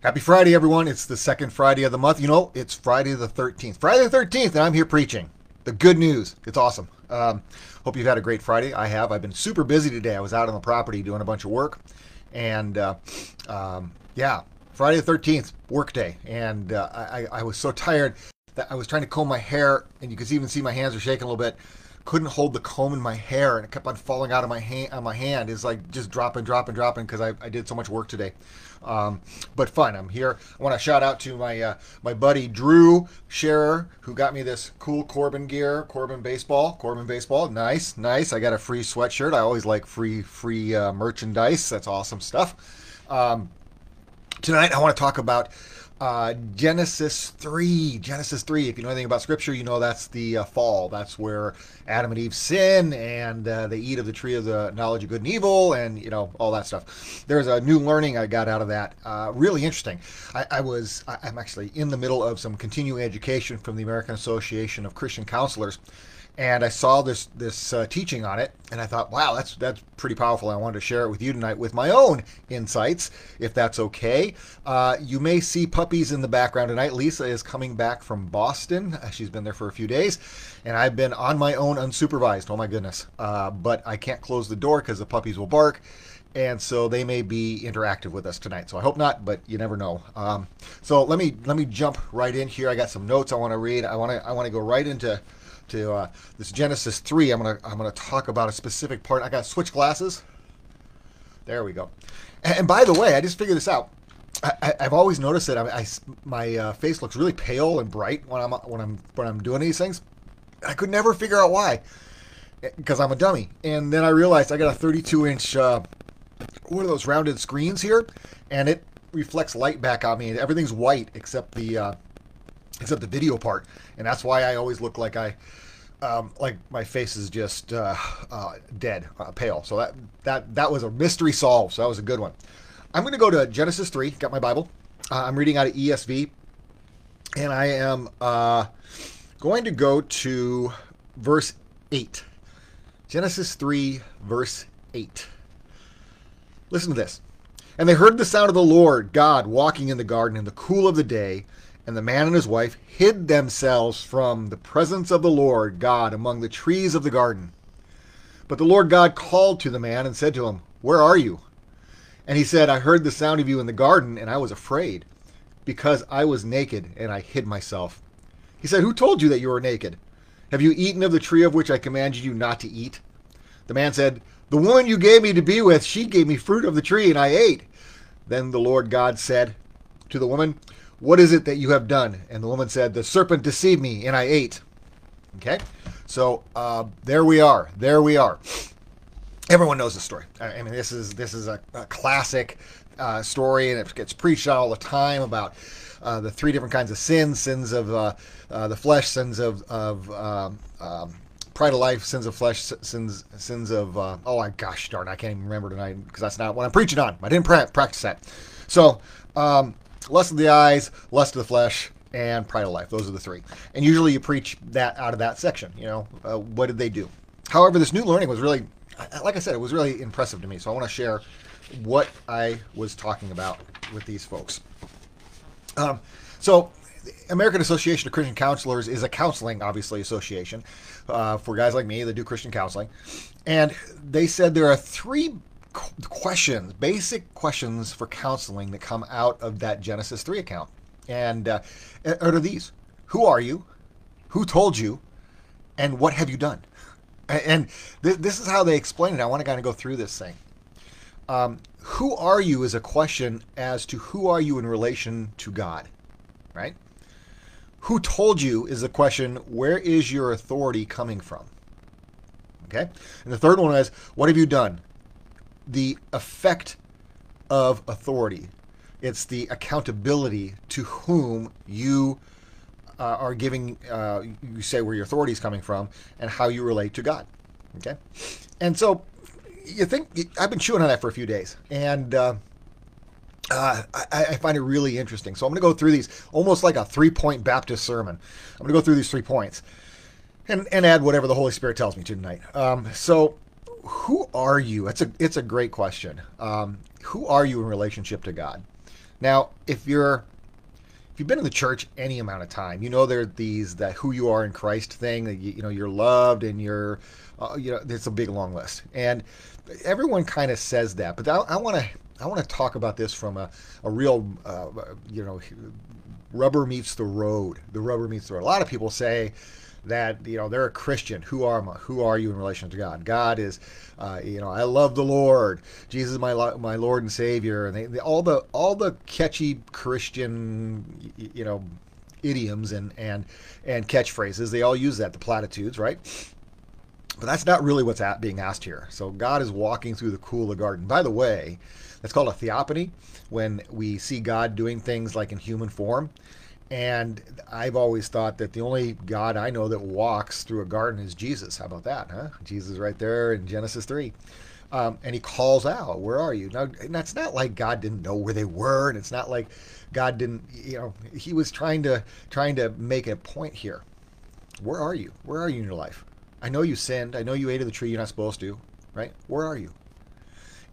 Happy Friday, everyone. It's the second Friday of the month. You know, it's Friday the 13th. Friday the 13th, and I'm here preaching. The good news. It's awesome. Um, hope you've had a great Friday. I have. I've been super busy today. I was out on the property doing a bunch of work. And uh, um, yeah, Friday the 13th, work day. And uh, I, I was so tired that I was trying to comb my hair, and you could even see my hands are shaking a little bit couldn't hold the comb in my hair and it kept on falling out of my hand on my hand. Is like just dropping dropping dropping because I, I did so much work today. Um, but fun i'm here. I want to shout out to my uh, my buddy drew scherer who got me this cool corbin gear corbin baseball corbin baseball. Nice nice. I got a free sweatshirt. I always like free free uh, merchandise. That's awesome stuff. Um, tonight i want to talk about uh, Genesis 3. Genesis 3. If you know anything about Scripture, you know that's the uh, fall. That's where Adam and Eve sin and uh, they eat of the tree of the knowledge of good and evil and, you know, all that stuff. There's a new learning I got out of that. Uh, really interesting. I, I was, I, I'm actually in the middle of some continuing education from the American Association of Christian Counselors and I saw this this uh, teaching on it, and I thought, wow, that's that's pretty powerful. I wanted to share it with you tonight with my own insights, if that's okay. Uh, you may see puppies in the background tonight. Lisa is coming back from Boston. Uh, she's been there for a few days, and I've been on my own, unsupervised. Oh my goodness! Uh, but I can't close the door because the puppies will bark. And so they may be interactive with us tonight. So I hope not, but you never know. Um, so let me let me jump right in here. I got some notes I want to read. I want to I want to go right into to uh, this Genesis 3. I'm gonna I'm gonna talk about a specific part. I got switch glasses. There we go. And, by the way, I just figured this out. I, have always noticed that I, I my uh, face looks really pale and bright when I'm when I'm when I'm doing these things. I could never figure out why, because I'm a dummy. And then I realized I got a 32 inch uh, one of those rounded screens here, and it reflects light back on me. Everything's white except the uh, except the video part, and that's why I always look like I, um, like my face is just uh, uh, dead, uh, pale. So that that that was a mystery solved. So that was a good one. I'm going to go to Genesis three. Got my Bible. Uh, I'm reading out of ESV, and I am uh, going to go to verse eight. Genesis three, verse eight. Listen to this. And they heard the sound of the Lord God walking in the garden in the cool of the day and the man and his wife hid themselves from the presence of the Lord God among the trees of the garden. But the Lord God called to the man and said to him, Where are you? And he said, I heard the sound of you in the garden, and I was afraid, because I was naked, and I hid myself. He said, Who told you that you were naked? Have you eaten of the tree of which I commanded you not to eat? The man said, The woman you gave me to be with, she gave me fruit of the tree, and I ate. Then the Lord God said to the woman, what is it that you have done? And the woman said, The serpent deceived me, and I ate. Okay? So uh, there we are. There we are. Everyone knows the story. I mean, this is this is a, a classic uh, story, and it gets preached all the time about uh, the three different kinds of sins: sins of uh, uh, the flesh, sins of of um, um, pride of life, sins of flesh, sins sins of uh, oh my gosh darn, I can't even remember tonight because that's not what I'm preaching on. I didn't pra- practice that. So um, lust of the eyes, lust of the flesh, and pride of life. Those are the three. And usually you preach that out of that section. You know, uh, what did they do? However, this new learning was really, like I said, it was really impressive to me. So I want to share what I was talking about with these folks. Um, so, American Association of Christian Counselors is a counseling, obviously, association uh, for guys like me that do Christian counseling. And they said there are three questions, basic questions for counseling that come out of that Genesis 3 account. And uh, are these Who are you? Who told you? And what have you done? And th- this is how they explain it. I want to kind of go through this thing. Um, who are you is a question as to who are you in relation to God, right? Who told you is a question, where is your authority coming from? Okay? And the third one is, what have you done? The effect of authority. It's the accountability to whom you uh, are giving, uh, you say where your authority is coming from and how you relate to God. Okay? And so you think, I've been chewing on that for a few days. And, uh, uh, I, I, find it really interesting. So I'm going to go through these almost like a three point Baptist sermon. I'm going to go through these three points and, and add whatever the Holy Spirit tells me to tonight. Um, so who are you? It's a it's a great question. Um, who are you in relationship to God? Now, if you're if you've been in the church any amount of time, you know there are these that who you are in Christ thing that you, you know you're loved and you're uh, you know it's a big long list, and everyone kind of says that. But I want to I want to talk about this from a a real uh, you know rubber meets the road. The rubber meets the road. A lot of people say that you know they're a Christian. Who are who are you in relation to God? God is, uh, you know, I love the Lord. Jesus is my my Lord and Savior, and they, they, all the all the catchy Christian, you know, idioms and and and catchphrases. They all use that. The platitudes, right? But that's not really what's at, being asked here. So God is walking through the cool of the garden. By the way, that's called a theophany when we see God doing things like in human form. And I've always thought that the only God I know that walks through a garden is Jesus. How about that, huh? Jesus right there in Genesis 3. Um, and he calls out, Where are you? Now, that's not like God didn't know where they were, and it's not like God didn't, you know, he was trying to trying to make a point here. Where are you? Where are you in your life? I know you sinned. I know you ate of the tree you're not supposed to, right? Where are you?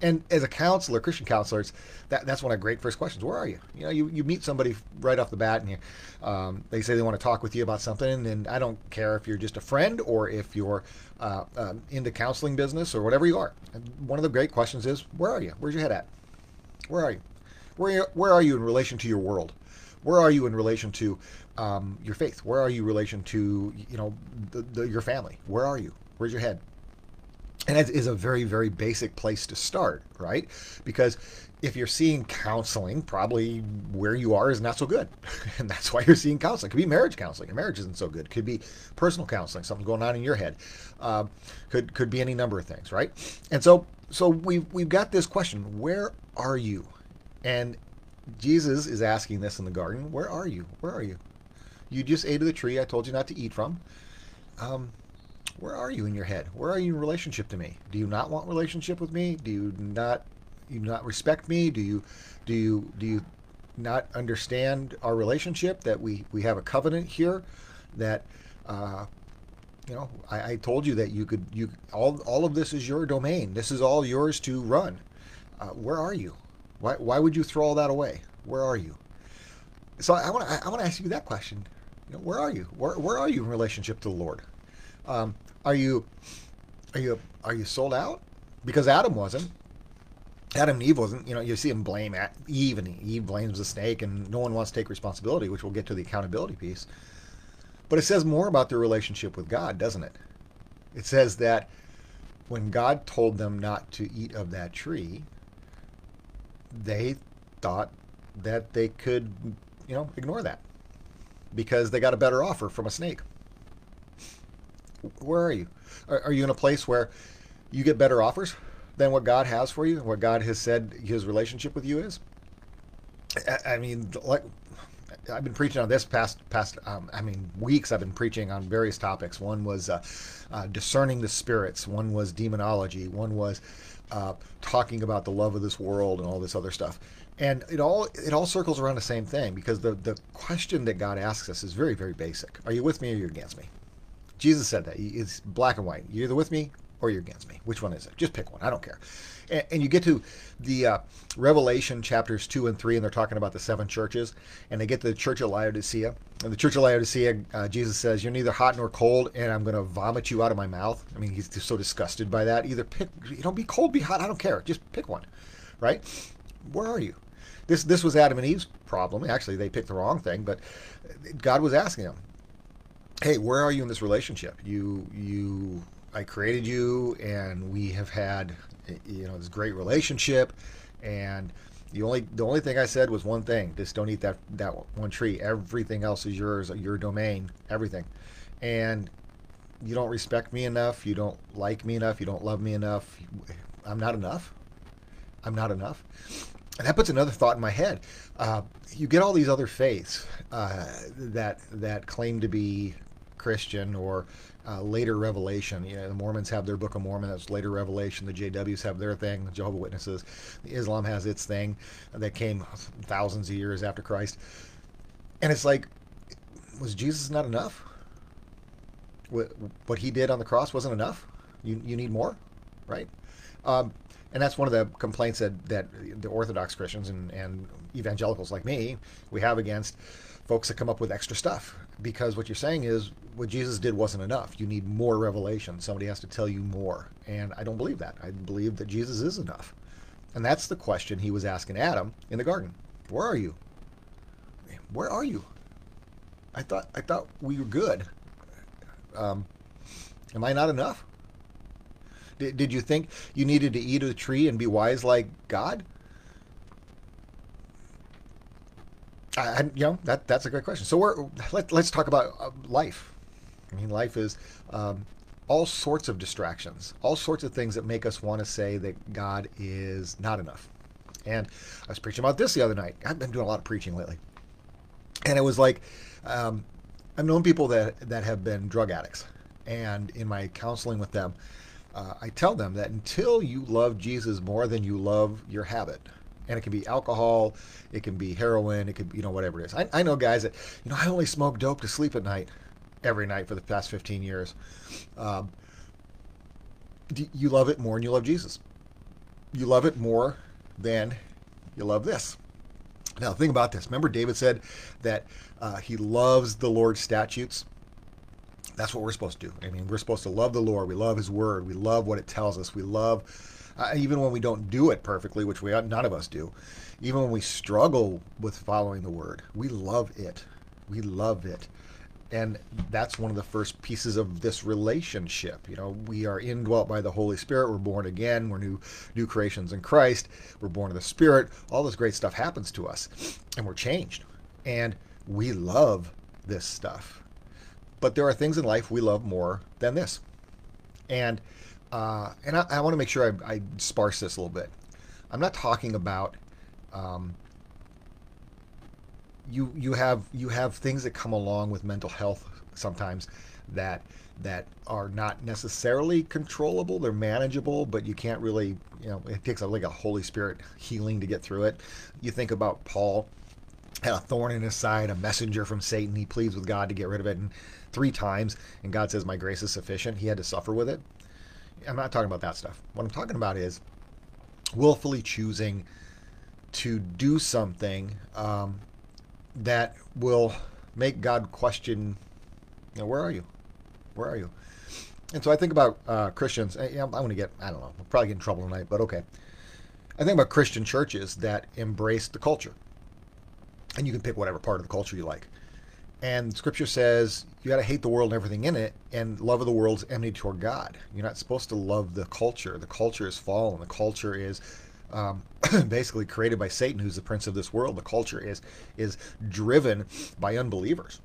And as a counselor, Christian counselors, that, that's one of the great first questions. Where are you? You know, you, you meet somebody right off the bat and you, um, they say they want to talk with you about something. And I don't care if you're just a friend or if you're uh, um, into counseling business or whatever you are. one of the great questions is, where are you? Where's your head at? Where are you? Where, are you, where are you in relation to your world? Where are you in relation to um, your faith? Where are you in relation to, you know, the, the, your family? Where are you? Where's your head? And it is a very, very basic place to start, right? Because if you're seeing counseling, probably where you are is not so good. and that's why you're seeing counseling. It could be marriage counseling. Your marriage isn't so good. It could be personal counseling, something going on in your head. Uh, could could be any number of things, right? And so so we've we've got this question: Where are you? And Jesus is asking this in the garden: Where are you? Where are you? You just ate of the tree I told you not to eat from. Um, where are you in your head? Where are you in relationship to me? Do you not want relationship with me? Do you not you not respect me? Do you do you do you not understand our relationship that we we have a covenant here that uh, you know I, I told you that you could you all all of this is your domain. This is all yours to run. Uh, where are you? Why why would you throw all that away? Where are you? So I want I want to ask you that question. You know, where are you? Where where are you in relationship to the Lord? Um, are you are you are you sold out? Because Adam wasn't. Adam and Eve wasn't. You know, you see him blame Eve, and Eve blames the snake, and no one wants to take responsibility, which we'll get to the accountability piece. But it says more about their relationship with God, doesn't it? It says that when God told them not to eat of that tree, they thought that they could, you know, ignore that because they got a better offer from a snake where are you? Are, are you in a place where you get better offers than what God has for you, what God has said His relationship with you is? I, I mean, like I've been preaching on this past past um, I mean weeks. I've been preaching on various topics. One was uh, uh, discerning the spirits. One was demonology. One was uh, talking about the love of this world and all this other stuff. And it all it all circles around the same thing because the the question that God asks us is very very basic. Are you with me or are you against me? Jesus said that. It's black and white. You're either with me or you're against me. Which one is it? Just pick one. I don't care. And, and you get to the uh, Revelation chapters 2 and 3, and they're talking about the seven churches. And they get to the church of Laodicea. And the church of Laodicea, uh, Jesus says, You're neither hot nor cold, and I'm going to vomit you out of my mouth. I mean, he's so disgusted by that. Either pick, you know, be cold, be hot. I don't care. Just pick one. Right? Where are you? This, this was Adam and Eve's problem. Actually, they picked the wrong thing, but God was asking them, hey, where are you in this relationship? You you I created you and we have had you know this great relationship and the only the only thing I said was one thing: just don't eat that that one tree. Everything else is yours, your domain, everything. And you don't respect me enough. You don't like me enough. You don't love me enough. I'm not enough. I'm not enough. And that puts another thought in my head. Uh, you get all these other faiths uh, that that claim to be Christian or uh, later Revelation. You know, the Mormons have their Book of Mormon. That's later Revelation. The JWs have their thing. The Jehovah Witnesses. Islam has its thing that came thousands of years after Christ. And it's like, was Jesus not enough? What, what he did on the cross wasn't enough. You you need more, right? Um, and that's one of the complaints that, that the Orthodox Christians and, and evangelicals like me we have against folks that come up with extra stuff because what you're saying is what Jesus did wasn't enough. You need more revelation. Somebody has to tell you more. And I don't believe that. I believe that Jesus is enough. And that's the question he was asking Adam in the garden. Where are you? Where are you? I thought I thought we were good. Um, am I not enough? Did, did you think you needed to eat a tree and be wise like God? I, you know that that's a great question. So we're let, let's talk about uh, life. I mean, life is um, all sorts of distractions, all sorts of things that make us want to say that God is not enough. And I was preaching about this the other night. I've been doing a lot of preaching lately, and it was like um, I've known people that that have been drug addicts, and in my counseling with them, uh, I tell them that until you love Jesus more than you love your habit, and it can be alcohol, it can be heroin, it could you know whatever it is. I, I know guys that you know I only smoke dope to sleep at night, every night for the past 15 years. Um, you love it more than you love Jesus. You love it more than you love this. Now think about this. Remember David said that uh, he loves the Lord's statutes. That's what we're supposed to do. I mean, we're supposed to love the Lord. We love His Word. We love what it tells us. We love, uh, even when we don't do it perfectly, which we none of us do. Even when we struggle with following the Word, we love it. We love it. And that's one of the first pieces of this relationship. You know, we are indwelt by the Holy Spirit. We're born again. We're new, new creations in Christ. We're born of the Spirit. All this great stuff happens to us, and we're changed. And we love this stuff but there are things in life we love more than this. And uh, and I, I want to make sure I, I, sparse this a little bit. I'm not talking about um, you you have you have things that come along with mental health sometimes that that are not necessarily controllable. They're manageable, but you can't really you know it takes a, like a Holy Spirit healing to get through it. You think about Paul had a thorn in his side, a messenger from Satan. He pleads with God to get rid of it. And three times, and God says, My grace is sufficient. He had to suffer with it. I'm not talking about that stuff. What I'm talking about is willfully choosing to do something um, that will make God question, you know, where are you? Where are you? And so I think about uh, Christians. I, I'm going to get, I don't know, we'll probably get in trouble tonight, but okay. I think about Christian churches that embrace the culture. And you can pick whatever part of the culture you like. And scripture says you got to hate the world and everything in it, and love of the world is enmity toward God. You're not supposed to love the culture. The culture is fallen. The culture is um, basically created by Satan, who's the prince of this world. The culture is is driven by unbelievers,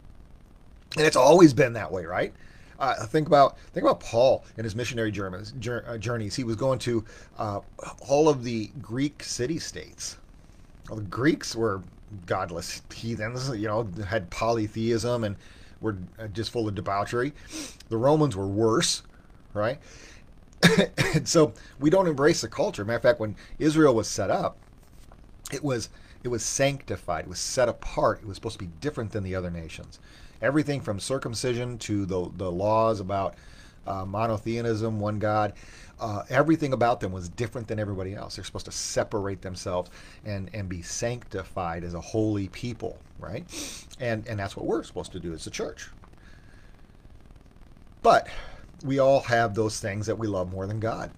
and it's always been that way, right? Uh, think about think about Paul and his missionary uh, journeys. He was going to uh, all of the Greek city states. Well, the Greeks were godless heathens, you know, had polytheism and were uh, just full of debauchery. The Romans were worse, right? And so we don't embrace the culture. Matter of fact, when Israel was set up, it was it was sanctified, it was set apart, it was supposed to be different than the other nations. Everything from circumcision to the the laws about uh, monotheism, one God, uh, everything about them was different than everybody else. They're supposed to separate themselves and, and be sanctified as a holy people, right? And, and that's what we're supposed to do as a church. But we all have those things that we love more than God.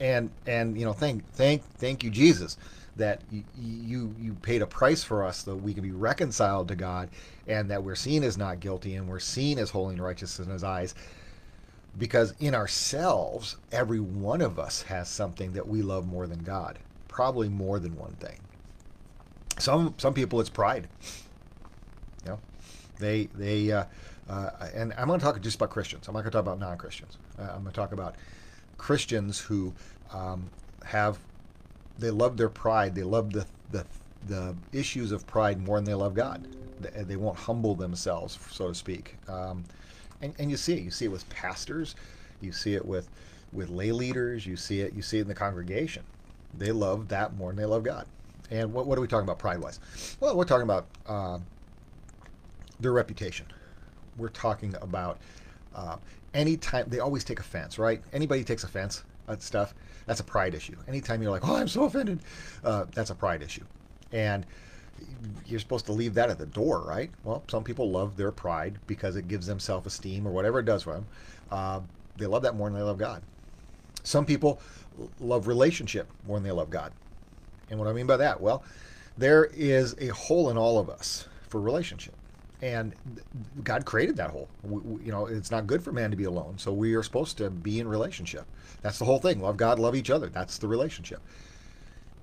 And and you know, thank thank thank you, Jesus, that you, you paid a price for us that we can be reconciled to God and that we're seen as not guilty and we're seen as holy and righteous in his eyes because in ourselves, every one of us has something that we love more than God, probably more than one thing. Some some people it's pride. You know, they they uh, uh, and I'm going to talk just about Christians. I'm not going to talk about non-Christians. Uh, I'm going to talk about Christians who um, have they love their pride. They love the the the issues of pride more than they love God. They, they won't humble themselves, so to speak. Um, and, and you see it. You see it with pastors. You see it with with lay leaders. You see it. You see it in the congregation. They love that more than they love God. And what, what are we talking about pride wise? Well, we're talking about uh, their reputation. We're talking about uh, any time they always take offense, right? Anybody takes offense uh, stuff, that's a pride issue. Anytime you're like, oh, I'm so offended, uh, that's a pride issue. And you're supposed to leave that at the door, right? Well, some people love their pride because it gives them self esteem or whatever it does for them. Uh, they love that more than they love God. Some people love relationship more than they love God. And what I mean by that, well, there is a hole in all of us for relationship. And God created that hole. You know, it's not good for man to be alone. So we are supposed to be in relationship. That's the whole thing. Love God, love each other. That's the relationship.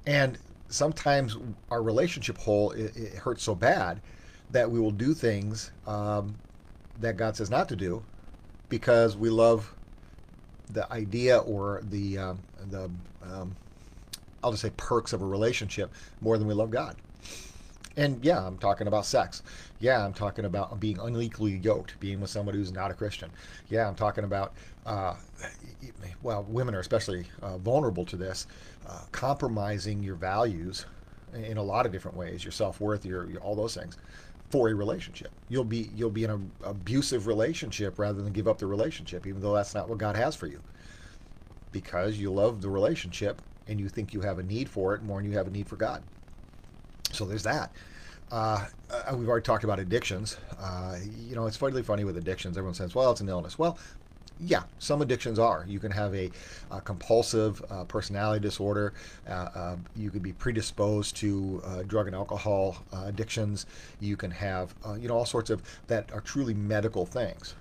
And sometimes our relationship hole it, it hurts so bad that we will do things um, that God says not to do because we love the idea or the um, the um, I'll just say perks of a relationship more than we love God. And yeah, I'm talking about sex. Yeah, I'm talking about being unequally yoked, being with somebody who's not a Christian. Yeah, I'm talking about, uh, well, women are especially uh, vulnerable to this, uh, compromising your values in a lot of different ways, your self worth, your, your, all those things, for a relationship. You'll be you'll be in an abusive relationship rather than give up the relationship, even though that's not what God has for you, because you love the relationship and you think you have a need for it more than you have a need for God. So there's that. Uh, uh, we've already talked about addictions. Uh, you know, it's really funny with addictions. Everyone says, well, it's an illness. Well, yeah, some addictions are. You can have a, a compulsive uh, personality disorder. Uh, uh, you could be predisposed to uh, drug and alcohol uh, addictions. You can have, you know, all sorts of that are truly medical things.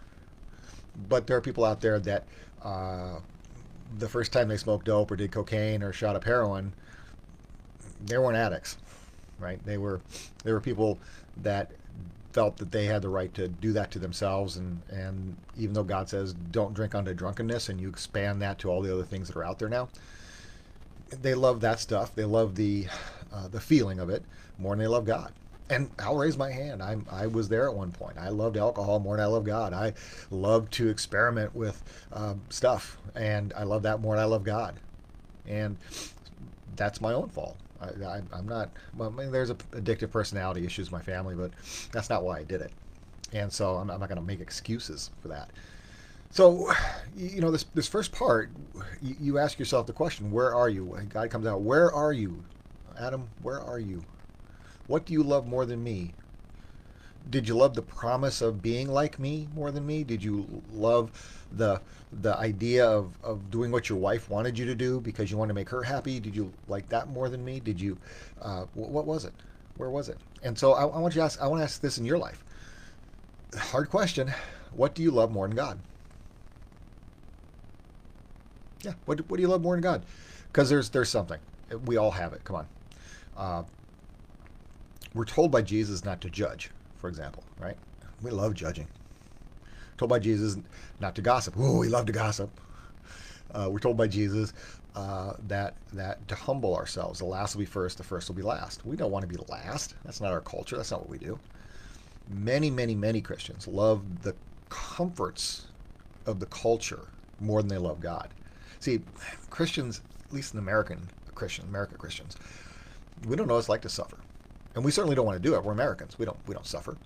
But there are people out there that the first time they smoked dope or did cocaine or shot up heroin, they weren't addicts, right? They were they were people that felt that they had the right to do that to themselves and and even though God says don't drink unto drunkenness and you expand that to all the other things that are out there now they love that stuff. They love the uh, the feeling of it more than they love God. And I'll raise my hand. I'm I was there at one point. I loved alcohol more than I love God. I love to experiment with um, stuff and I love that more than I love God. And that's my own fault I, am not. Well, I mean, there's a addictive personality issues in my family, but that's not why I did it. And so I'm, I'm not going to make excuses for that. So, you know, this this first part, you, you ask yourself the question: Where are you? And God comes out. Where are you, Adam? Where are you? What do you love more than me? Did you love the promise of being like me more than me? Did you love the the idea of, of doing what your wife wanted you to do because you want to make her happy? Did you like that more than me? Did you, uh, what was it? Where was it? And so I, I want you to ask, I want to ask this in your life. Hard question. What do you love more than God? Yeah. What, what do you love more than God? Because there's, there's something. We all have it. Come on. Uh, we're told by Jesus not to judge, for example, right? We love judging told by Jesus not to gossip. Oh, we love to gossip. Uh, we're told by Jesus uh, that that to humble ourselves. The last will be first. The first will be last. We don't want to be last. That's not our culture. That's not what we do. Many, many, many Christians love the comforts of the culture more than they love God. See, Christians, at least in American Christian, America Christians, we don't know what it's like to suffer, and we certainly don't want to do it. We're Americans. We don't we don't suffer.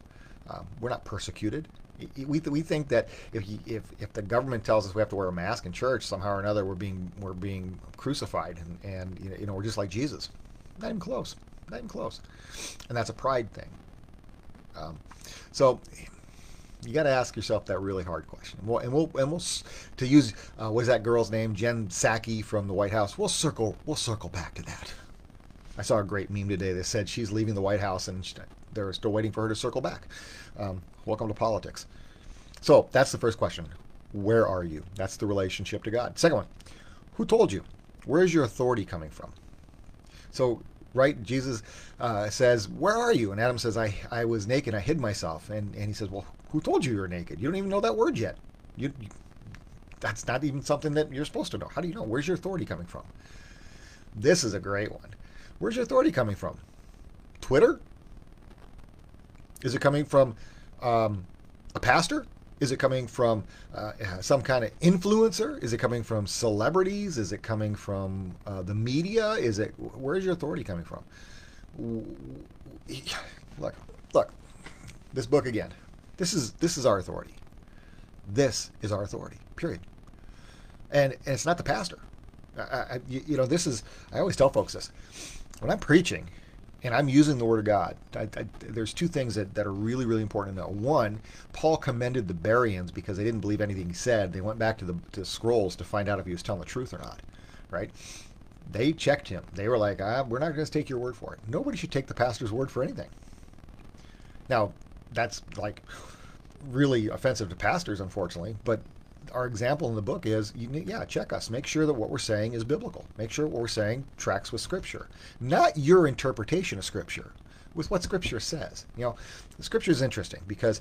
Um, we're not persecuted. We, we think that if, if if the government tells us we have to wear a mask in church, somehow or another we're being we're being crucified, and, and you know we're just like Jesus. Not even close. Not even close. And that's a pride thing. Um, so you got to ask yourself that really hard question. And we'll, and we'll, and we'll to use uh, what is that girl's name, Jen Psaki from the White House. We'll circle we'll circle back to that. I saw a great meme today that said she's leaving the White House and they're still waiting for her to circle back. Um, welcome to politics. So that's the first question. Where are you? That's the relationship to God. Second one, who told you? Where is your authority coming from? So, right, Jesus uh, says, Where are you? And Adam says, I, I was naked, I hid myself. And, and he says, Well, who told you you were naked? You don't even know that word yet. You, you, that's not even something that you're supposed to know. How do you know? Where's your authority coming from? This is a great one. Where's your authority coming from? Twitter? Is it coming from um, a pastor? Is it coming from uh, some kind of influencer? Is it coming from celebrities? Is it coming from uh, the media? Is it where's your authority coming from? Look, look, this book again. This is this is our authority. This is our authority. Period. And, and it's not the pastor. I, I, you know, this is, I always tell folks this. When I'm preaching and I'm using the Word of God, I, I, there's two things that, that are really, really important to know. One, Paul commended the Bereans because they didn't believe anything he said. They went back to the to scrolls to find out if he was telling the truth or not, right? They checked him. They were like, ah, we're not going to take your word for it. Nobody should take the pastor's word for anything. Now, that's like really offensive to pastors, unfortunately, but our example in the book is, you, yeah, check us. Make sure that what we're saying is biblical. Make sure what we're saying tracks with Scripture, not your interpretation of Scripture, with what Scripture says. You know, Scripture is interesting because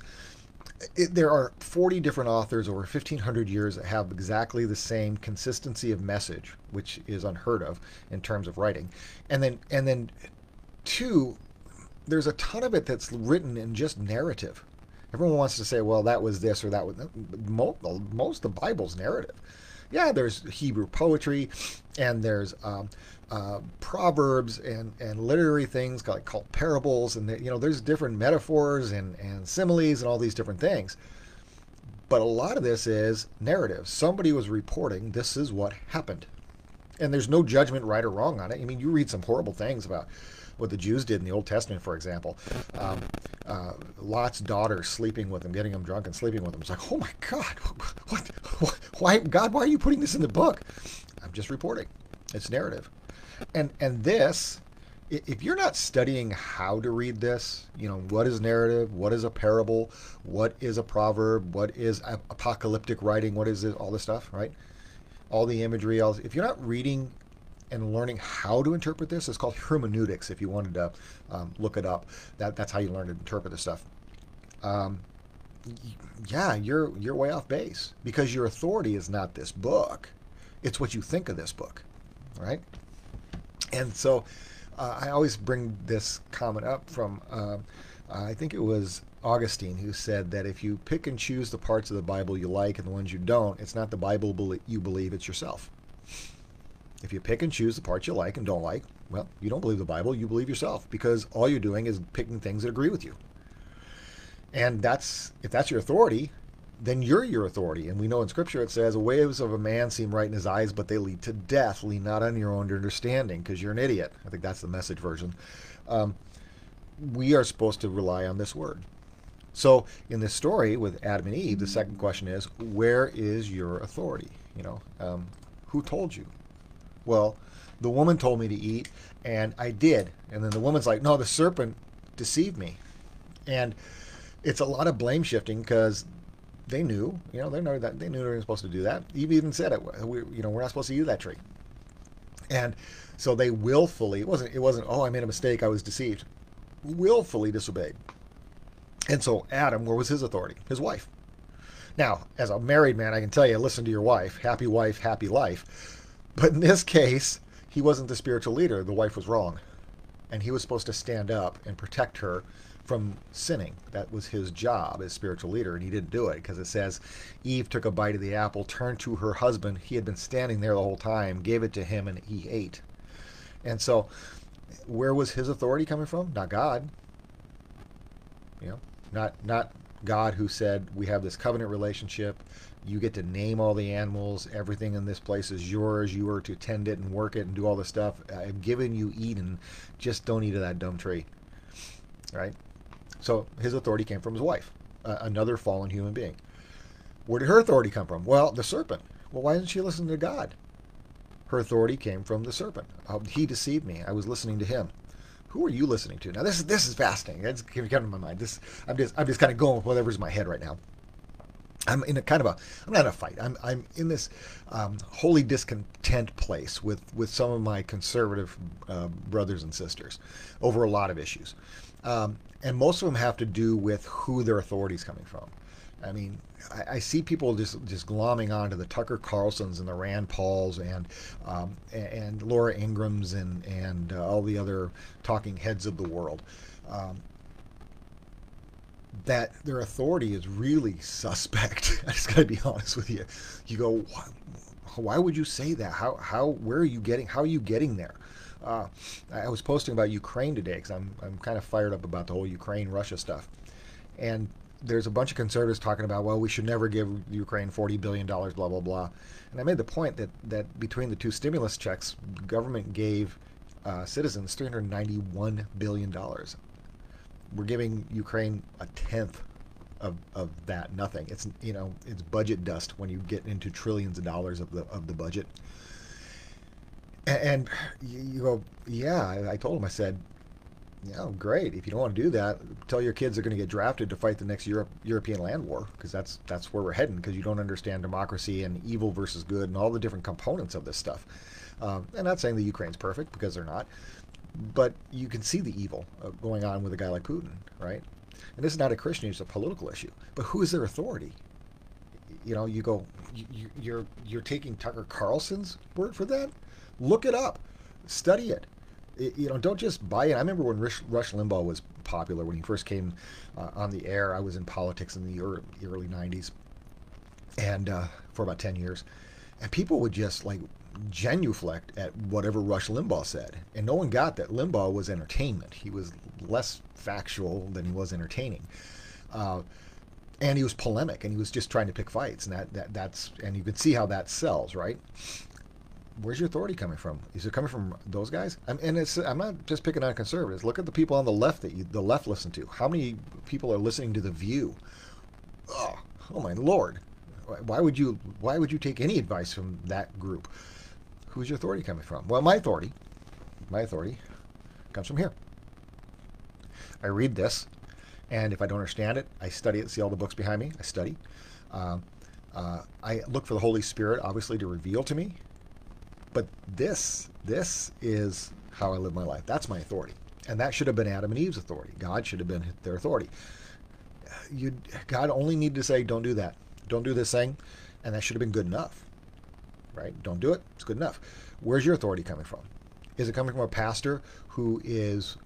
it, there are 40 different authors over 1500 years that have exactly the same consistency of message, which is unheard of in terms of writing, and then and then two, there's a ton of it that's written in just narrative Everyone wants to say, well, that was this or that was most, most of the Bible's narrative. Yeah, there's Hebrew poetry, and there's um, uh, proverbs and, and literary things called parables, and you know there's different metaphors and, and similes and all these different things. But a lot of this is narrative. Somebody was reporting this is what happened, and there's no judgment right or wrong on it. I mean, you read some horrible things about what the Jews did in the Old Testament, for example. Um, Lot's daughter sleeping with him, getting him drunk and sleeping with him. It's like, oh my God, what, what, why, God, why are you putting this in the book? I'm just reporting. It's narrative, and and this, if you're not studying how to read this, you know what is narrative, what is a parable, what is a proverb, what is apocalyptic writing, what is it, all this stuff, right? All the imagery, all if you're not reading and learning how to interpret this. It's called hermeneutics. If you wanted to um, look it up, that that's how you learn to interpret this stuff. Um, yeah, you're you're way off base because your authority is not this book; it's what you think of this book, right? And so, uh, I always bring this comment up from uh, I think it was Augustine who said that if you pick and choose the parts of the Bible you like and the ones you don't, it's not the Bible you believe; it's yourself. If you pick and choose the parts you like and don't like, well, you don't believe the Bible, you believe yourself because all you're doing is picking things that agree with you. And that's if that's your authority, then you're your authority. And we know in Scripture it says, ways of a man seem right in his eyes, but they lead to death. Lean not on your own understanding because you're an idiot. I think that's the message version. Um, we are supposed to rely on this word. So in this story with Adam and Eve, the second question is, where is your authority? You know, um, who told you? Well, the woman told me to eat, and I did. And then the woman's like, no, the serpent deceived me. And it's a lot of blame shifting because they knew, you know, they know that they knew they were supposed to do that. Eve even said it. We, you know, we're not supposed to eat that tree. And so they willfully, it wasn't, it wasn't, oh, I made a mistake, I was deceived. Willfully disobeyed. And so Adam, where was his authority? His wife. Now, as a married man, I can tell you, listen to your wife. Happy wife, happy life. But in this case, he wasn't the spiritual leader. The wife was wrong. And he was supposed to stand up and protect her from sinning. That was his job as spiritual leader, and he didn't do it because it says Eve took a bite of the apple, turned to her husband. He had been standing there the whole time, gave it to him, and he ate. And so, where was his authority coming from? Not God. You know, not not God who said we have this covenant relationship. You get to name all the animals. Everything in this place is yours. You are to tend it and work it and do all the stuff. I've given you Eden. Just don't eat of that dumb tree. Right? So his authority came from his wife, uh, another fallen human being. Where did her authority come from? Well, the serpent. Well, why didn't she listen to God? Her authority came from the serpent. Uh, he deceived me. I was listening to him. Who are you listening to? Now this is this is fascinating. It's coming to my mind. This I'm just I'm just kind of going with whatever's in my head right now. I'm in a kind of a I'm not in a fight. I'm I'm in this um, wholly discontent place with with some of my conservative uh, brothers and sisters over a lot of issues, um, and most of them have to do with who their authority is coming from. I mean, I, see people just just glomming onto the Tucker Carlsons and the Rand Pauls and um, and, Laura Ingrams and and uh, all the other talking heads of the world. Um, that their authority is really suspect. I just got to be honest with you. You go, why, why, would you say that? How, how, where are you getting, how are you getting there? Uh, I was posting about Ukraine today because I'm, I'm kind of fired up about the whole Ukraine Russia stuff. And there's a bunch of conservatives talking about, well, we should never give Ukraine $40 billion, blah, blah, blah. And I made the point that, that between the two stimulus checks, government gave uh, citizens $391 billion. We're giving Ukraine a tenth of, of that nothing. It's you know it's budget dust when you get into trillions of dollars of the of the budget. And, you go, yeah. I, I told him. I said, yeah, great. If you don't want to do that, tell your kids they're going to get drafted to fight the next Europe, European land war because that's that's where we're heading. Because you don't understand democracy and evil versus good and all the different components of this stuff. Um, and not saying the Ukraine's perfect because they're not, but you can see the evil going on with a guy like Putin, right? And this is not a Christian; issue, it's a political issue. But who is their authority? You know, you go, you, you're you're taking Tucker Carlson's word for that. Look it up, study it you know, don't just buy it. I remember when Rush, Limbaugh was popular when he first came uh, on the air. I was in politics in the early, early '90s, and uh, for about ten years, and people would just like genuflect at whatever Rush Limbaugh said, and no one got that Limbaugh was entertainment. He was less factual than he was entertaining. Uh, and he was polemic, and he was just trying to pick fights, and that, that that's and you could see how that sells, right? where's your authority coming from? Is it coming from those guys? I'm, and it's I'm not just picking on conservatives. Look at the people on the left that you, the left listen to. How many people are listening to the View? Oh, oh my lord! Why would you Why would you take any advice from that group? Who's your authority coming from? Well, my authority, my authority, comes from here. I read this, and if I don't understand it, I study it. See all the books behind me. I study. Um, uh, I look for the Holy Spirit, obviously, to reveal to me but this, this is how I live my life. That's my authority. And that should have been Adam and Eve's authority. God should have been their authority. You, God only needed to say, don't do that. Don't do this thing. And that should have been good enough. Right? Don't do it. It's good enough. Where's your authority coming from? Is it coming from a pastor who is,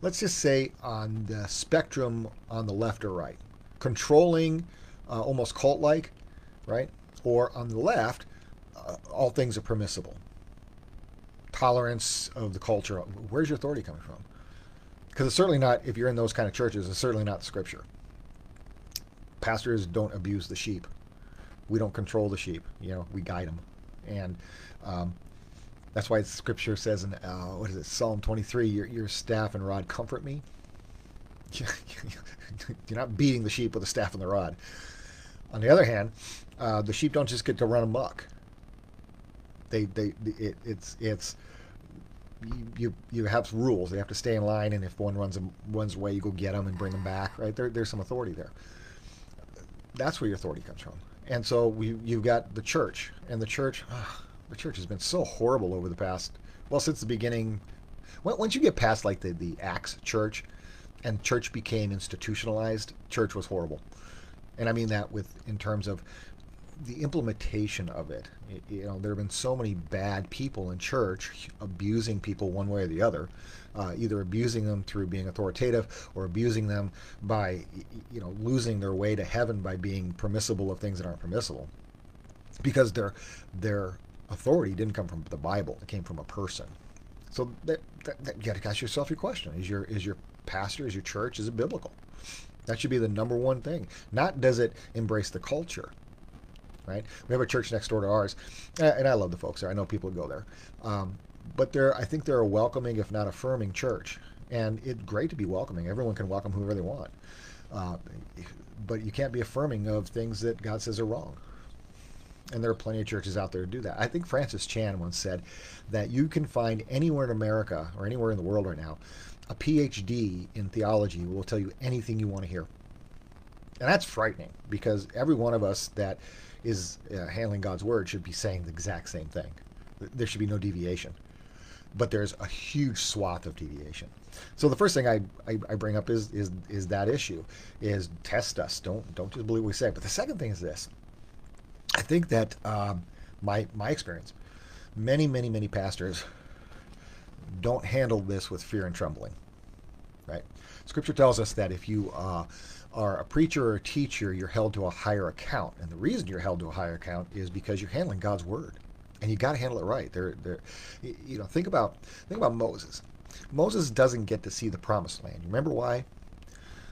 let's just say, on the spectrum on the left or right? Controlling, uh, almost cult like, right? Or on the left, uh, all things are permissible. Tolerance of the culture. Where's your authority coming from? Because it's certainly not, if you're in those kind of churches, it's certainly not scripture. Pastors don't abuse the sheep. We don't control the sheep. You know, we guide them. And um, that's why scripture says in, uh, what is it, Psalm 23, your, your staff and rod comfort me. You're not beating the sheep with a staff and the rod. On the other hand, uh, the sheep don't just get to run amok they they it, it's it's you you have rules. They have to stay in line, and if one runs runs away, you go get them and bring them back. Right there, there's some authority there. That's where your authority comes from. And so we you've got the church, and the church, oh, the church has been so horrible over the past well since the beginning. Once you get past like the the Acts church, and church became institutionalized, church was horrible. And I mean that with in terms of the implementation of it. You know, there have been so many bad people in church abusing people one way or the other, uh, either abusing them through being authoritative or abusing them by, you know, losing their way to heaven by being permissible of things that aren't permissible, because their their authority didn't come from the Bible; it came from a person. So that, that, that you got to ask yourself your question: Is your is your pastor, is your church, is it biblical? That should be the number one thing. Not does it embrace the culture right? We have a church next door to ours, and I love the folks there. I know people go there, um, but they're I think they're a welcoming, if not affirming, church, and it's great to be welcoming. Everyone can welcome whoever they want, uh, but you can't be affirming of things that God says are wrong. And there are plenty of churches out there to do that. I think Francis Chan once said that you can find anywhere in America or anywhere in the world right now a PhD in theology will tell you anything you want to hear. And that's frightening because every one of us that is uh, handling God's word should be saying the exact same thing. There should be no deviation. But there's a huge swath of deviation. So the first thing I, I, I, bring up is, is is that issue, is test us. Don't don't just believe what we say. But the second thing is this. I think that um, my my experience, many many many pastors don't handle this with fear and trembling. Right? Scripture tells us that if you uh, are a preacher or a teacher, you're held to a higher account. And the reason you're held to a higher account is because you're handling God's word. And you got to handle it right. There, there, you know, think about think about Moses. Moses doesn't get to see the promised land. You remember why?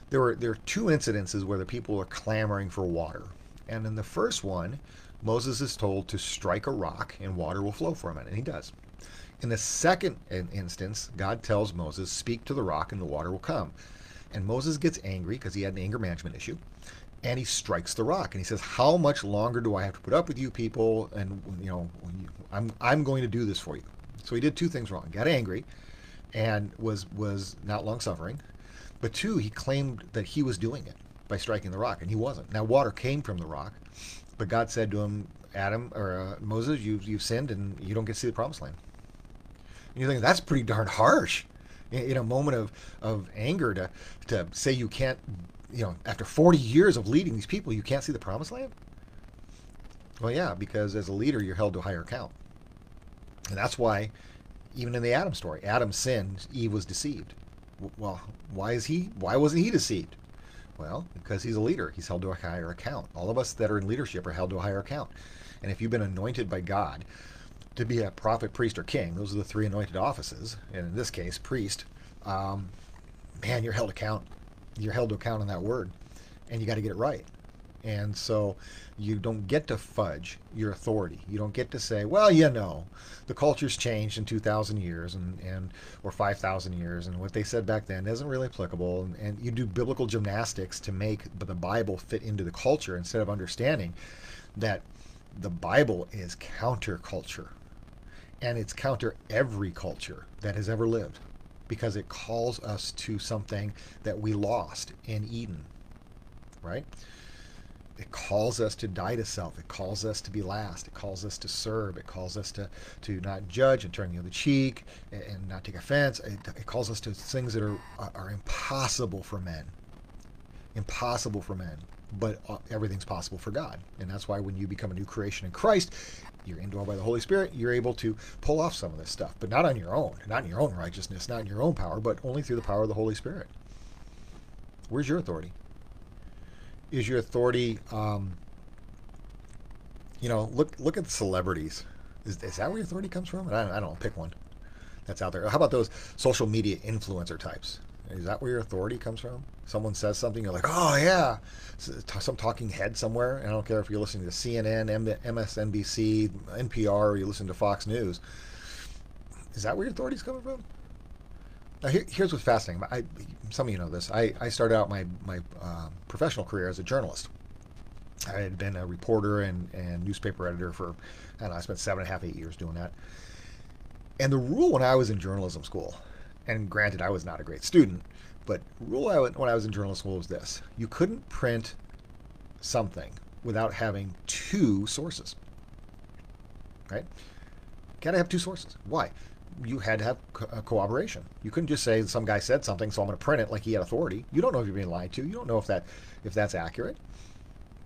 there were there are two incidences where the people are clamoring for water. And in the first one, Moses is told to strike a rock and water will flow from it, and he does. In the second instance, God tells Moses, Speak to the rock and the water will come. And Moses gets angry because he had an anger management issue. And he strikes the rock and he says, How much longer do I have to put up with you people? And, you know, I'm, I'm going to do this for you. So he did two things wrong. Got angry and was, was not long suffering. But two, he claimed that he was doing it by striking the rock, and he wasn't. Now, water came from the rock, but God said to him, Adam or uh, Moses, you, you've sinned and you don't get to see the promised land. And you think that's pretty darn harsh in a moment of, of anger to, to say you can't, you know, after 40 years of leading these people, you can't see the promised land? Well, yeah, because as a leader, you're held to a higher account. And that's why, even in the Adam story, Adam sinned, Eve was deceived. Well, why is he? Why wasn't he deceived? Well, because he's a leader. He's held to a higher account. All of us that are in leadership are held to a higher account. And if you've been anointed by God to be a prophet, priest, or king, those are the three anointed offices, and in this case, priest, um, man, you're held account. You're held to account on that word, and you got to get it right. And so you don't get to fudge your authority. You don't get to say, well, you know, the culture's changed in 2,000 years and, and or 5,000 years, and what they said back then isn't really applicable. And, and you do biblical gymnastics to make the Bible fit into the culture instead of understanding that the Bible is counterculture. And it's counter every culture that has ever lived because it calls us to something that we lost in Eden, right? it calls us to die to self. It calls us to be last. It calls us to serve. It calls us to, to not judge and turn the other cheek and, and not take offense. It, it, calls us to things that are, are impossible for men. Impossible for men. But uh, everything's possible for God. And that's why when you become a new creation in Christ, you're indwelled by the Holy Spirit, you're able to pull off some of this stuff. But not on your own. Not in your own righteousness, not in your own power, but only through the power of the Holy Spirit. Where's your authority? is your authority um, you know look look at celebrities is, is that where your authority comes from I don't, I don't know pick one that's out there how about those social media influencer types is that where your authority comes from someone says something you're like oh yeah some talking head somewhere i don't care if you're listening to cnn msnbc npr or you listen to fox news is that where your authority's coming from now, here, here's what's fascinating. I, some of you know this. I, I started out my, my uh, professional career as a journalist. I had been a reporter and, and newspaper editor for, I don't know, I spent seven and a half, eight years doing that. And the rule when I was in journalism school, and granted, I was not a great student, but rule I, when I was in journalism school was this you couldn't print something without having two sources. Right? Got to have two sources. Why? you had to have co- uh, cooperation. You couldn't just say some guy said something, so I'm going to print it like he had authority. You don't know if you're being lied to. You don't know if that if that's accurate.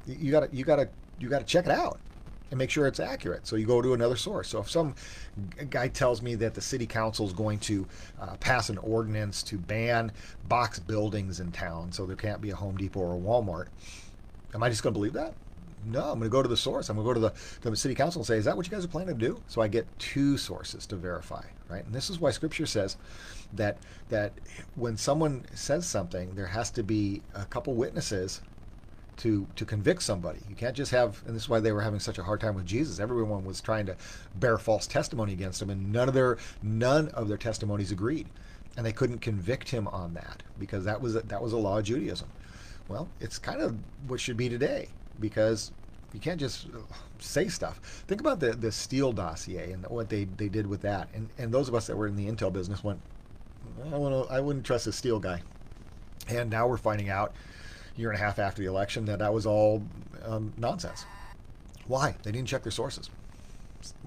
You got to you got to you got to check it out and make sure it's accurate. So you go to another source. So if some guy tells me that the city council is going to uh, pass an ordinance to ban box buildings in town, so there can't be a Home Depot or a Walmart, am I just going to believe that? No, I'm going to go to the source. I'm going to go to the, the city council and say, is that what you guys are planning to do? So I get two sources to verify, right? And this is why Scripture says that that when someone says something, there has to be a couple witnesses to to convict somebody. You can't just have, and this is why they were having such a hard time with Jesus. Everyone was trying to bear false testimony against him, and none of their none of their testimonies agreed, and they couldn't convict him on that because that was that was a law of Judaism. Well, it's kind of what should be today because you can't just say stuff. Think about the the Steele dossier and what they, they did with that. And and those of us that were in the intel business went, I wouldn't trust a Steele guy. And now we're finding out, year and a half after the election, that that was all um, nonsense. Why? They didn't check their sources.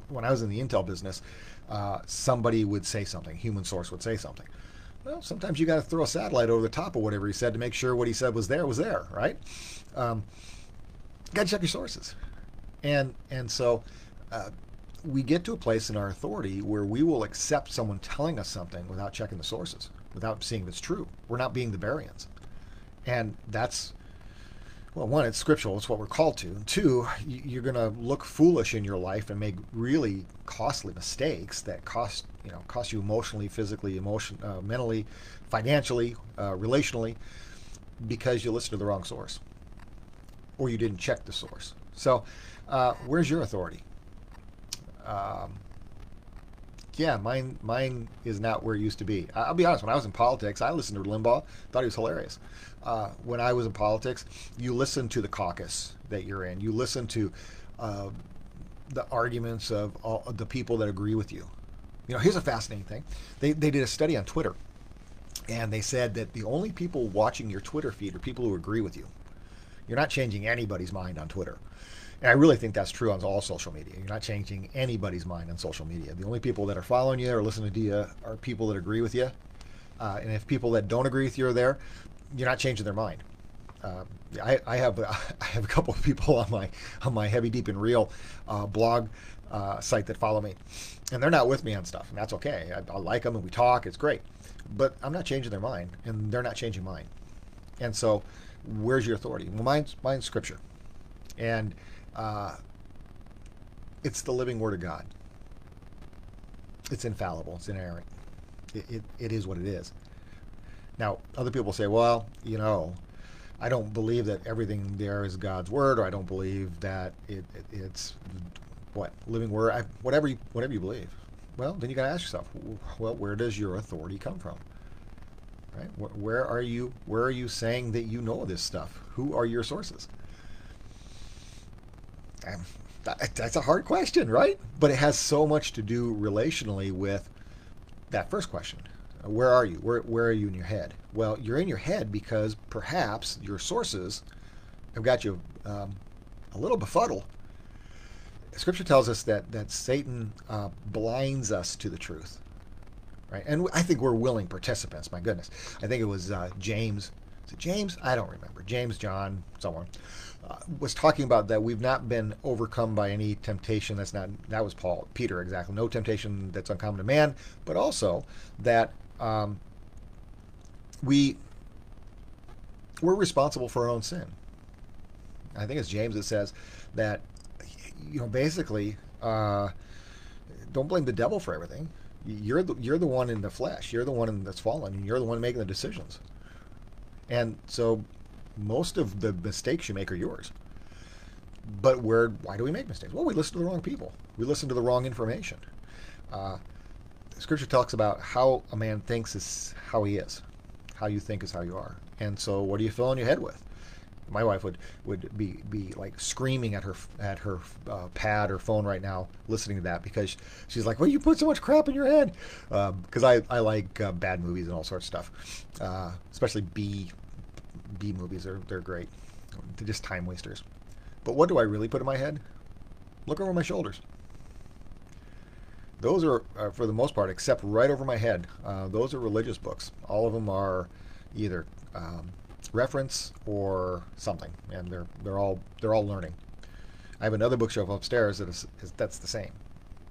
When I was in the intel business, uh, somebody would say something, human source would say something. Well, sometimes you got to throw a satellite over the top of whatever he said to make sure what he said was there was there, right? Um, got to check your sources. And and so uh, we get to a place in our authority where we will accept someone telling us something without checking the sources, without seeing if it's true. We're not being the Bereans. And that's well, one, it's scriptural. It's what we're called to. And two, you're going to look foolish in your life and make really costly mistakes that cost you know cost you emotionally, physically, emotion, uh, mentally, financially, uh, relationally because you listened to the wrong source or you didn't check the source. So, uh, where's your authority? Um, yeah, mine mine is not where it used to be. I'll be honest. When I was in politics, I listened to Limbaugh. Thought he was hilarious. Uh, when I was in politics, you listen to the caucus that you're in. You listen to uh, the arguments of all of the people that agree with you. You know, here's a fascinating thing. They they did a study on Twitter, and they said that the only people watching your Twitter feed are people who agree with you. You're not changing anybody's mind on Twitter. And I really think that's true on all social media. You're not changing anybody's mind on social media. The only people that are following you or listening to you are people that agree with you. Uh, and if people that don't agree with you are there, you're not changing their mind. Uh, I, I, have I have a couple of people on my on my heavy deep and real uh, blog uh, site that follow me, and they're not with me on stuff, and that's okay. I, I like them and we talk. It's great, but I'm not changing their mind, and they're not changing mine. And so, where's your authority? Well, mine's mine's scripture, and uh, it's the living word of God. It's infallible. It's inerrant. It, it, it is what it is. Now, other people say, well, you know, I don't believe that everything there is God's word, or I don't believe that it, it it's what living word, I, whatever you, whatever you believe. Well, then you got to ask yourself, well, where does your authority come from? Right? Where are you? Where are you saying that you know this stuff? Who are your sources? That's a hard question, right? But it has so much to do relationally with that first question. Where are you? Where, where are you in your head? Well, you're in your head because perhaps your sources have got you um, a little befuddled. Scripture tells us that that Satan uh, blinds us to the truth, right? And I think we're willing participants. My goodness, I think it was uh, James. Is it James? I don't remember. James, John, someone uh, was talking about that we've not been overcome by any temptation that's not that was Paul Peter exactly. No temptation that's uncommon to man but also that um, we we're responsible for our own sin. I think it's James that says that you know basically uh, don't blame the devil for everything. You're the, you're the one in the flesh. You're the one that's fallen. And you're the one making the decisions and so most of the mistakes you make are yours. But where? Why do we make mistakes? Well, we listen to the wrong people. We listen to the wrong information. Uh, scripture talks about how a man thinks is how he is. How you think is how you are. And so, what are you filling your head with? My wife would would be be like screaming at her at her uh, pad or phone right now, listening to that because she's like, "Well, you put so much crap in your head." Because um, I I like uh, bad movies and all sorts of stuff, uh, especially B B movies are they're great. They're just time wasters. But what do I really put in my head? Look over my shoulders. Those are, uh, for the most part, except right over my head. Uh, those are religious books. All of them are either um, reference or something, and they're they're all they're all learning. I have another bookshelf upstairs that is, is that's the same.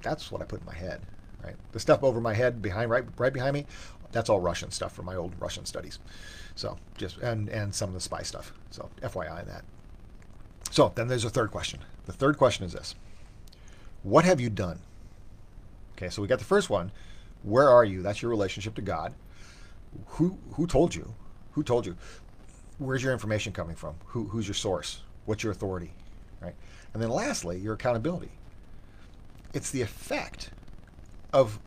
That's what I put in my head. Right, the stuff over my head behind right right behind me, that's all Russian stuff from my old Russian studies. So just and and some of the spy stuff. So FYI that. So then there's a third question. The third question is this: What have you done? Okay, so we got the first one. Where are you? That's your relationship to God. Who who told you? Who told you? Where's your information coming from? Who, who's your source? What's your authority? Right? And then lastly, your accountability. It's the effect of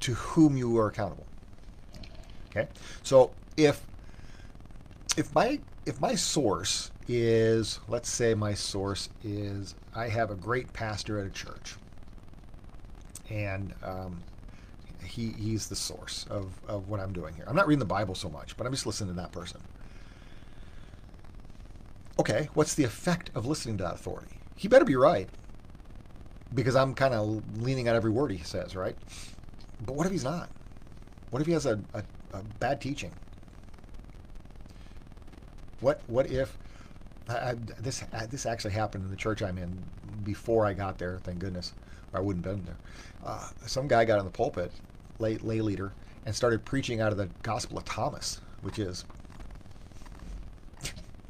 to whom you are accountable. Okay, so if if my if my source is let's say my source is I have a great pastor at a church, and um, he he's the source of of what I'm doing here. I'm not reading the Bible so much, but I'm just listening to that person. Okay, what's the effect of listening to that authority? He better be right, because I'm kind of leaning on every word he says, right? But what if he's not? What if he has a, a, a bad teaching? What what if this this actually happened in the church I'm in before I got there? Thank goodness, I wouldn't have been there. Uh, some guy got in the pulpit, lay lay leader, and started preaching out of the Gospel of Thomas, which is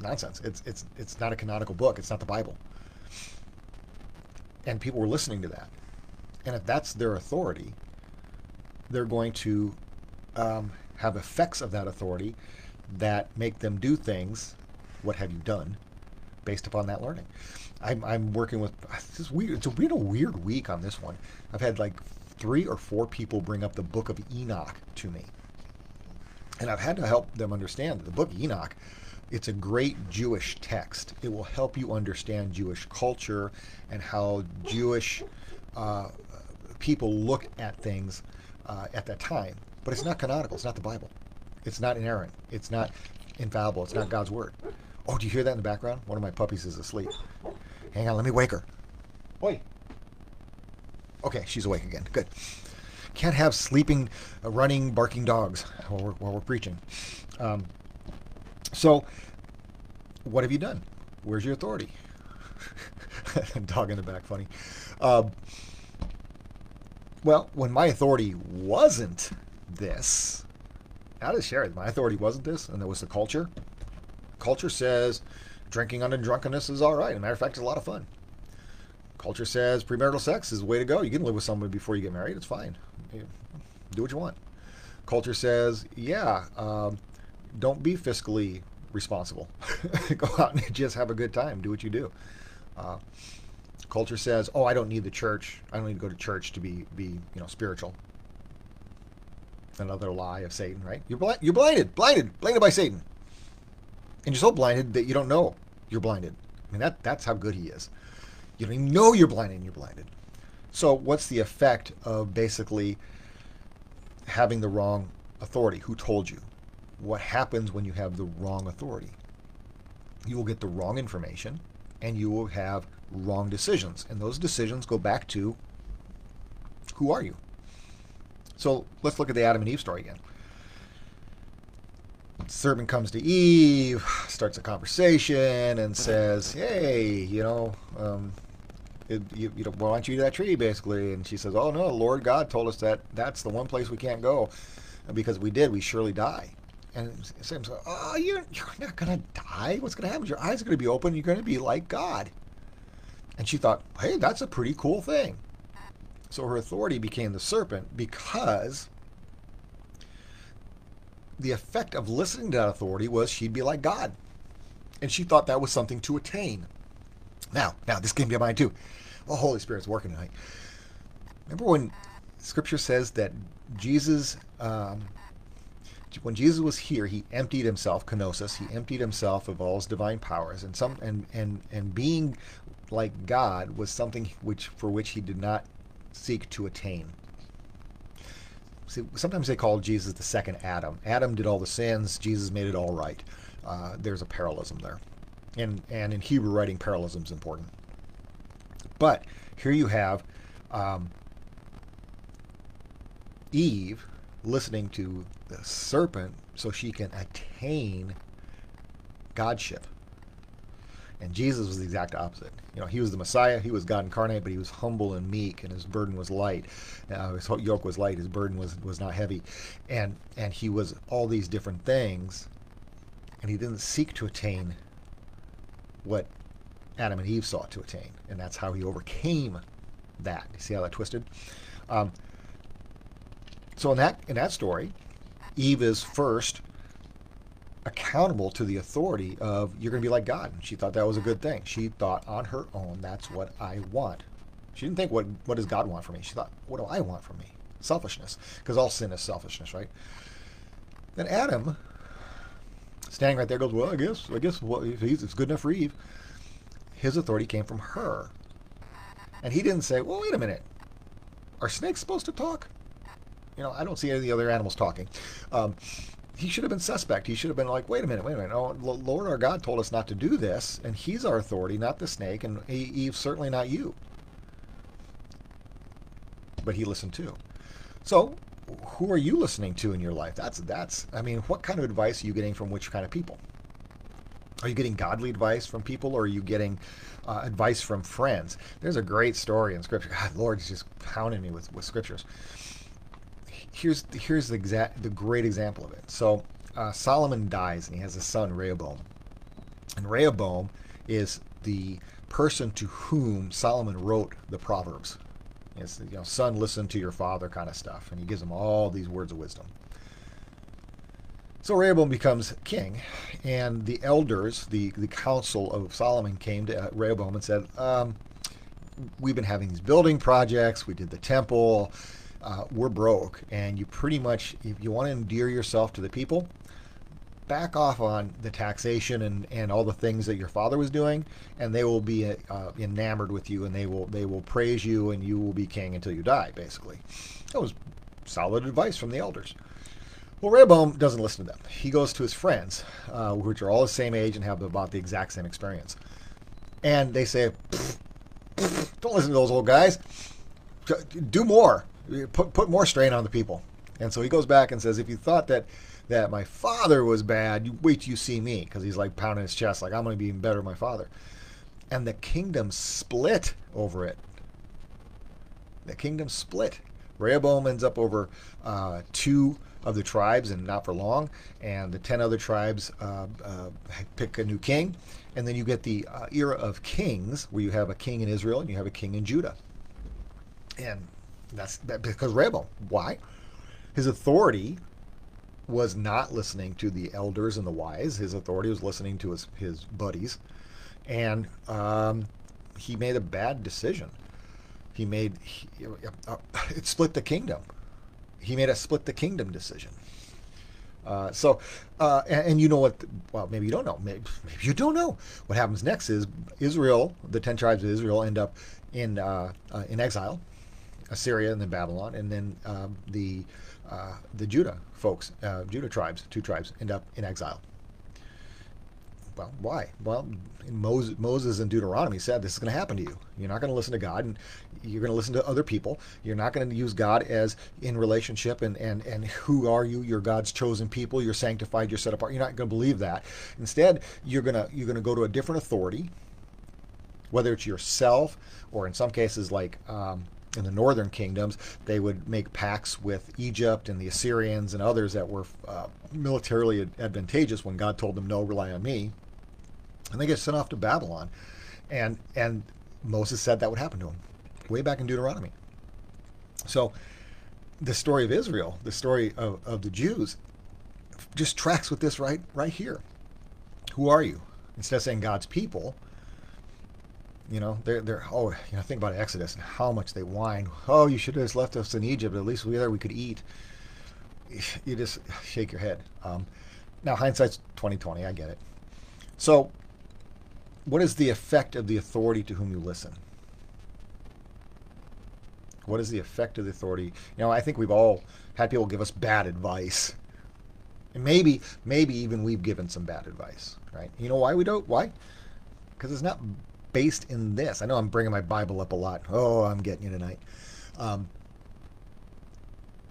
nonsense. It's it's it's not a canonical book. It's not the Bible. And people were listening to that. And if that's their authority, they're going to um, have effects of that authority that make them do things. What have you done based upon that learning? I'm, I'm working with this weird. It's been a weird week on this one. I've had like three or four people bring up the Book of Enoch to me, and I've had to help them understand that the Book of Enoch. It's a great Jewish text. It will help you understand Jewish culture and how Jewish uh, people look at things uh, at that time. But it's not canonical. It's not the Bible. It's not inerrant. It's not infallible. It's not God's word. Oh, do you hear that in the background? One of my puppies is asleep. Hang on, let me wake her. Oi. Okay, she's awake again. Good. Can't have sleeping, uh, running, barking dogs while we're, while we're preaching. Um, so, what have you done? Where's your authority? Dog in the back, funny. Um, well, when my authority wasn't this, Just share it. My authority wasn't this, and it was the culture. Culture says drinking under drunkenness is all right. As a matter of fact, it's a lot of fun. Culture says premarital sex is the way to go. You can live with someone before you get married. It's fine. Do what you want. Culture says, yeah, um, don't be fiscally responsible. go out and just have a good time. Do what you do. Uh, culture says, "Oh, I don't need the church. I don't need to go to church to be be you know spiritual." Another lie of Satan, right? You're blind. You're blinded. Blinded. Blinded by Satan. And you're so blinded that you don't know you're blinded. I mean that that's how good he is. You don't even know you're blinded and you're blinded. So what's the effect of basically having the wrong authority? Who told you? What happens when you have the wrong authority? You will get the wrong information and you will have wrong decisions. And those decisions go back to who are you? So let's look at the Adam and Eve story again. serpent comes to Eve, starts a conversation, and says, "Hey, you know, um, it, you, you know, why don't you eat that tree?" Basically, and she says, "Oh no, Lord God told us that that's the one place we can't go, because if we did, we surely die." And Sam's like, "Oh, you're you're not gonna die. What's gonna happen? Your eyes are gonna be open. You're gonna be like God." And she thought, hey, that's a pretty cool thing. So her authority became the serpent because the effect of listening to that authority was she'd be like God. And she thought that was something to attain. Now, now this can be mine too. Well, Holy Spirit's working tonight. Remember when Scripture says that Jesus, um, when Jesus was here, he emptied himself, kenosis. He emptied himself of all his divine powers, and some, and and and being like God was something which for which he did not seek to attain. See, sometimes they call Jesus the second Adam. Adam did all the sins. Jesus made it all right. Uh, there's a parallelism there, and and in Hebrew writing, parallelism is important. But here you have um, Eve listening to the serpent so she can attain godship. And Jesus was the exact opposite. You know, he was the Messiah, he was God incarnate, but he was humble and meek, and his burden was light. Uh, his yoke was light, his burden was was not heavy, and and he was all these different things, and he didn't seek to attain what Adam and Eve sought to attain, and that's how he overcame that. You see how that twisted? Um, so in that in that story, Eve is first accountable to the authority of you're going to be like God. She thought that was a good thing. She thought on her own, that's what I want. She didn't think, what, what does God want from me? She thought, what do I want from me? Selfishness. Because all sin is selfishness, right? Then Adam, standing right there, goes, well, I guess, I guess well, it's good enough for Eve. His authority came from her. And he didn't say, well, wait a minute. Are snakes supposed to talk? You know, I don't see any of the other animals talking. Um, he should have been suspect. He should have been like, wait a minute, wait a minute. Oh, Lord our God told us not to do this, and He's our authority, not the snake, and Eve certainly not you. But he listened too. So, who are you listening to in your life? That's that's. I mean, what kind of advice are you getting from which kind of people? Are you getting godly advice from people, or are you getting uh, advice from friends? There's a great story in Scripture. God, Lord, Lord's just pounding me with with scriptures here's here's the exact the great example of it. So uh, Solomon dies and he has a son Rehoboam, and Rehoboam is the person to whom Solomon wrote the Proverbs. It's you know, son, listen to your father kind of stuff, and he gives him all these words of wisdom. So Rehoboam becomes king, and the elders, the, the council of Solomon, came to Rehoboam and said, um, We've been having these building projects, we did the temple, uh, we're broke, and you pretty much, if you want to endear yourself to the people, back off on the taxation and, and all the things that your father was doing, and they will be uh, enamored with you, and they will they will praise you, and you will be king until you die. Basically, that was solid advice from the elders. Well, Rehoboam doesn't listen to them. He goes to his friends, uh, which are all the same age and have about the exact same experience. And they say, don't listen to those old guys. Do more. Put, put more strain on the people. And so he goes back and says, if you thought that that my father was bad, you wait till you see me, because he's like pounding his chest, like I'm going to be even better than my father. And the kingdom split over it. The kingdom split. Rehoboam ends up over uh, two of the tribes, and not for long. And the 10 other tribes uh, uh, pick a new king. And then you get the uh, era of kings, where you have a king in Israel and you have a king in Judah. And that's that because Rehoboam. Why? His authority was not listening to the elders and the wise. His authority was listening to his, his buddies. And um, he made a bad decision. He made, he, uh, it split the kingdom he made a split the kingdom decision. Uh, so, uh, and, and, you know what? Well, maybe you don't know. Maybe, maybe, you don't know. What happens next is Israel, the ten tribes of Israel, end up in uh, uh in exile, Assyria and then Babylon, and then um, the uh, the Judah folks, uh, Judah tribes, two tribes, end up in exile. Well, why? Well, Moses, Moses in Deuteronomy said this is going to happen to you. You're not going to listen to God, and you're going to listen to other people. You're not going to use God as in relationship and, and, and who are you? You're God's chosen people. You're sanctified. You're set apart. You're not going to believe that. Instead, you're going to you're to go to a different authority, whether it's yourself or in some cases like um, in the northern kingdoms, they would make pacts with Egypt and the Assyrians and others that were uh, militarily advantageous when God told them, no, rely on me and they get sent off to Babylon. And and Moses said that would happen to him way back in Deuteronomy. So the story of Israel, the story of, of the Jews, just tracks with this right right here. Who are you? Instead of saying God's people, you know, they're they're oh, you know, think about Exodus and how much they whine. Oh, you should have just left us in Egypt. At least we there we could eat. You just shake your head. Um, now hindsight's twenty twenty. I get it. So what is the effect of the authority to whom you listen? What is the effect of the authority? You know, I think we've all had people give us bad advice. And maybe, maybe even we've given some bad advice, right? You know why we don't? Why? Because it's not based in this. I know I'm bringing my Bible up a lot. Oh, I'm getting you tonight. Um,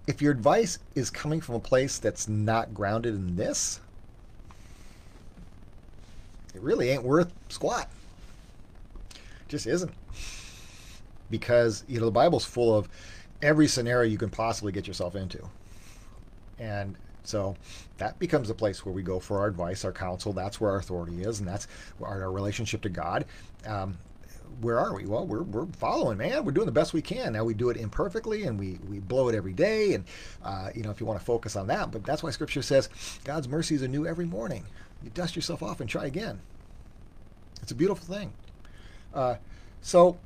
if your advice is coming from a place that's not grounded in this, it really ain't worth squat. It just isn't. Because, you know, the Bible's full of every scenario you can possibly get yourself into. And so that becomes a place where we go for our advice, our counsel. That's where our authority is, and that's our, our relationship to God. Um, where are we? Well, we're, we're following, man. We're doing the best we can. Now we do it imperfectly, and we, we blow it every day. And uh, you know, if you want to focus on that, but that's why Scripture says God's mercies are new every morning you dust yourself off and try again. It's a beautiful thing. Uh, so,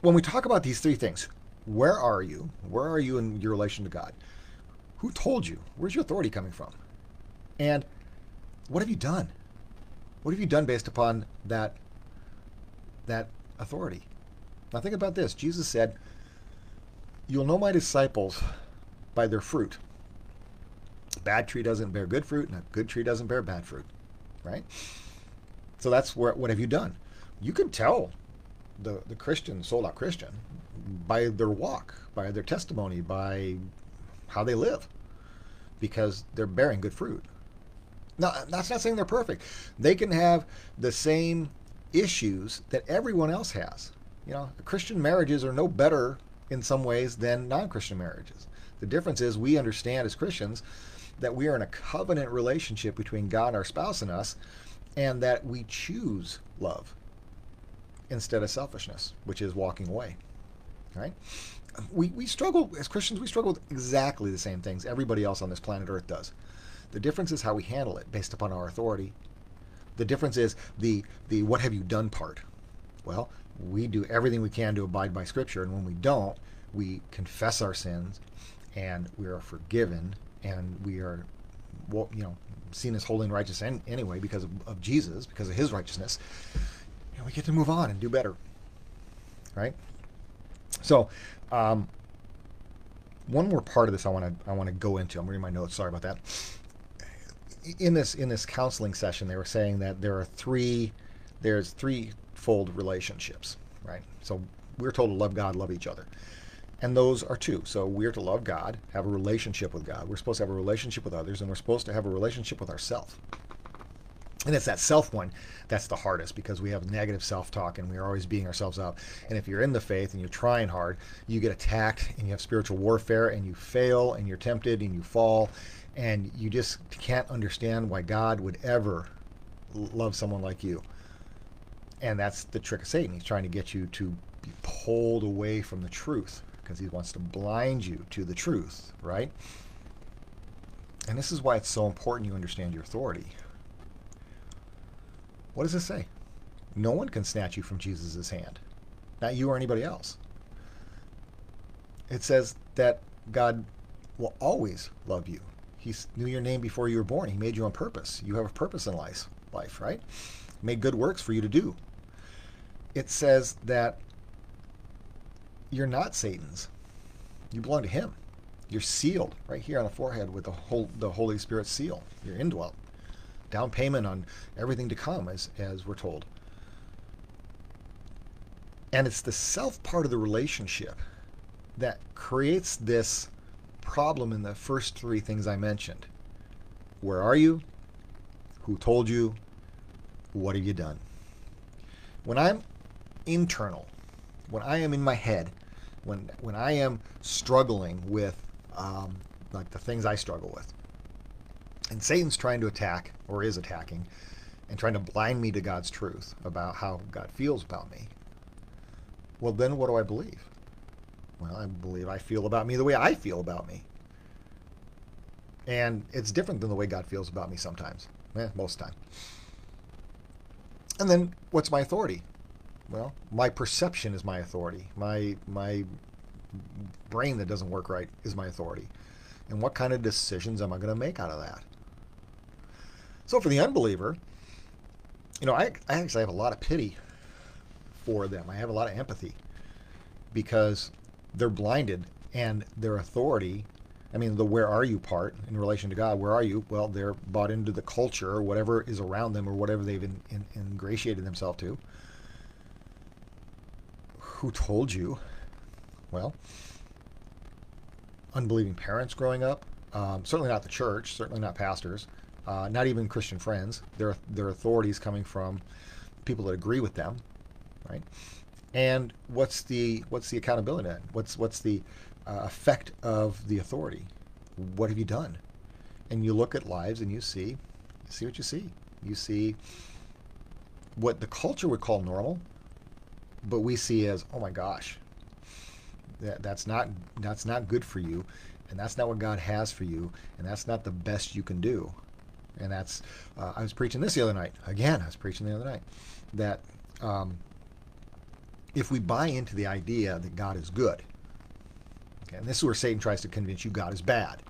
when we talk about these three things, where are you? Where are you in your relation to God? Who told you? Where's your authority coming from? And what have you done? What have you done based upon that that authority? Now think about this. Jesus said, "You'll know my disciples by their fruit." A bad tree doesn't bear good fruit, and a good tree doesn't bear bad fruit, right? So that's where what have you done? You can tell the the Christian, sold out Christian, by their walk, by their testimony, by how they live, because they're bearing good fruit. Now, that's not saying they're perfect. They can have the same issues that everyone else has. You know, Christian marriages are no better in some ways than non-Christian marriages. The difference is we understand as Christians that we are in a covenant relationship between God, our spouse, and us, and that we choose love instead of selfishness, which is walking away. Right? We, we struggle, as Christians, we struggle with exactly the same things everybody else on this planet Earth does. The difference is how we handle it based upon our authority. The difference is the the what have you done part. Well, we do everything we can to abide by Scripture, and when we don't, we confess our sins, and we are forgiven, and we are, well, you know, seen as holy and righteous anyway because of, of Jesus, because of His righteousness. And we get to move on and do better, right? So, um, one more part of this I want to I want to go into. I'm reading my notes. Sorry about that. In this in this counseling session, they were saying that there are three there's threefold relationships, right? So we're told to love God, love each other. And those are two. So we're to love God, have a relationship with God. We're supposed to have a relationship with others, and we're supposed to have a relationship with ourselves. And it's that self one that's the hardest because we have negative self talk and we're always beating ourselves up. And if you're in the faith and you're trying hard, you get attacked and you have spiritual warfare and you fail and you're tempted and you fall and you just can't understand why God would ever love someone like you. And that's the trick of Satan. He's trying to get you to be pulled away from the truth because he wants to blind you to the truth, right? And this is why it's so important you understand your authority. What does it say? No one can snatch you from Jesus' hand, not you or anybody else. It says that God will always love you. He knew your name before you were born. He made you on purpose. You have a purpose in life, life, right? Made good works for you to do. It says that you're not Satan's. You belong to him. You're sealed right here on the forehead with the whole the Holy Spirit seal. You're indwelt down payment on everything to come, as, as we're told. And it's the self part of the relationship that creates this problem in the first three things I mentioned. Where are you? Who told you? What have you done? When I'm internal, when I am in my head, when when I am struggling with um, like the things I struggle with, and Satan's trying to attack, or is attacking, and trying to blind me to God's truth about how God feels about me. Well, then what do I believe? Well, I believe I feel about me the way I feel about me. And it's different than the way God feels about me sometimes. Eh, most time. And then what's my authority? Well, my perception is my authority. My my brain that doesn't work right is my authority. And what kind of decisions am I going to make out of that? So for the unbeliever, you know, I, I actually have a lot of pity for them. I have a lot of empathy because they're blinded and their authority. I mean, the where are you part in relation to God, where are you? Well, they're bought into the culture or whatever is around them or whatever they've in, in, ingratiated themselves to. Who told you? Well, unbelieving parents growing up, um, certainly not the church, certainly not pastors uh, not even Christian friends. Their their authorities coming from people that agree with them, right? And what's the what's the accountability? Then? What's what's the uh, effect of the authority? What have you done? And you look at lives and you see, you see what you see. You see what the culture would call normal, but we see as oh my gosh, that, that's not that's not good for you, and that's not what God has for you, and that's not the best you can do. And that's, uh, I was preaching this the other night. Again, I was preaching the other night that um, if we buy into the idea that God is good, okay, and this is where Satan tries to convince you God is bad.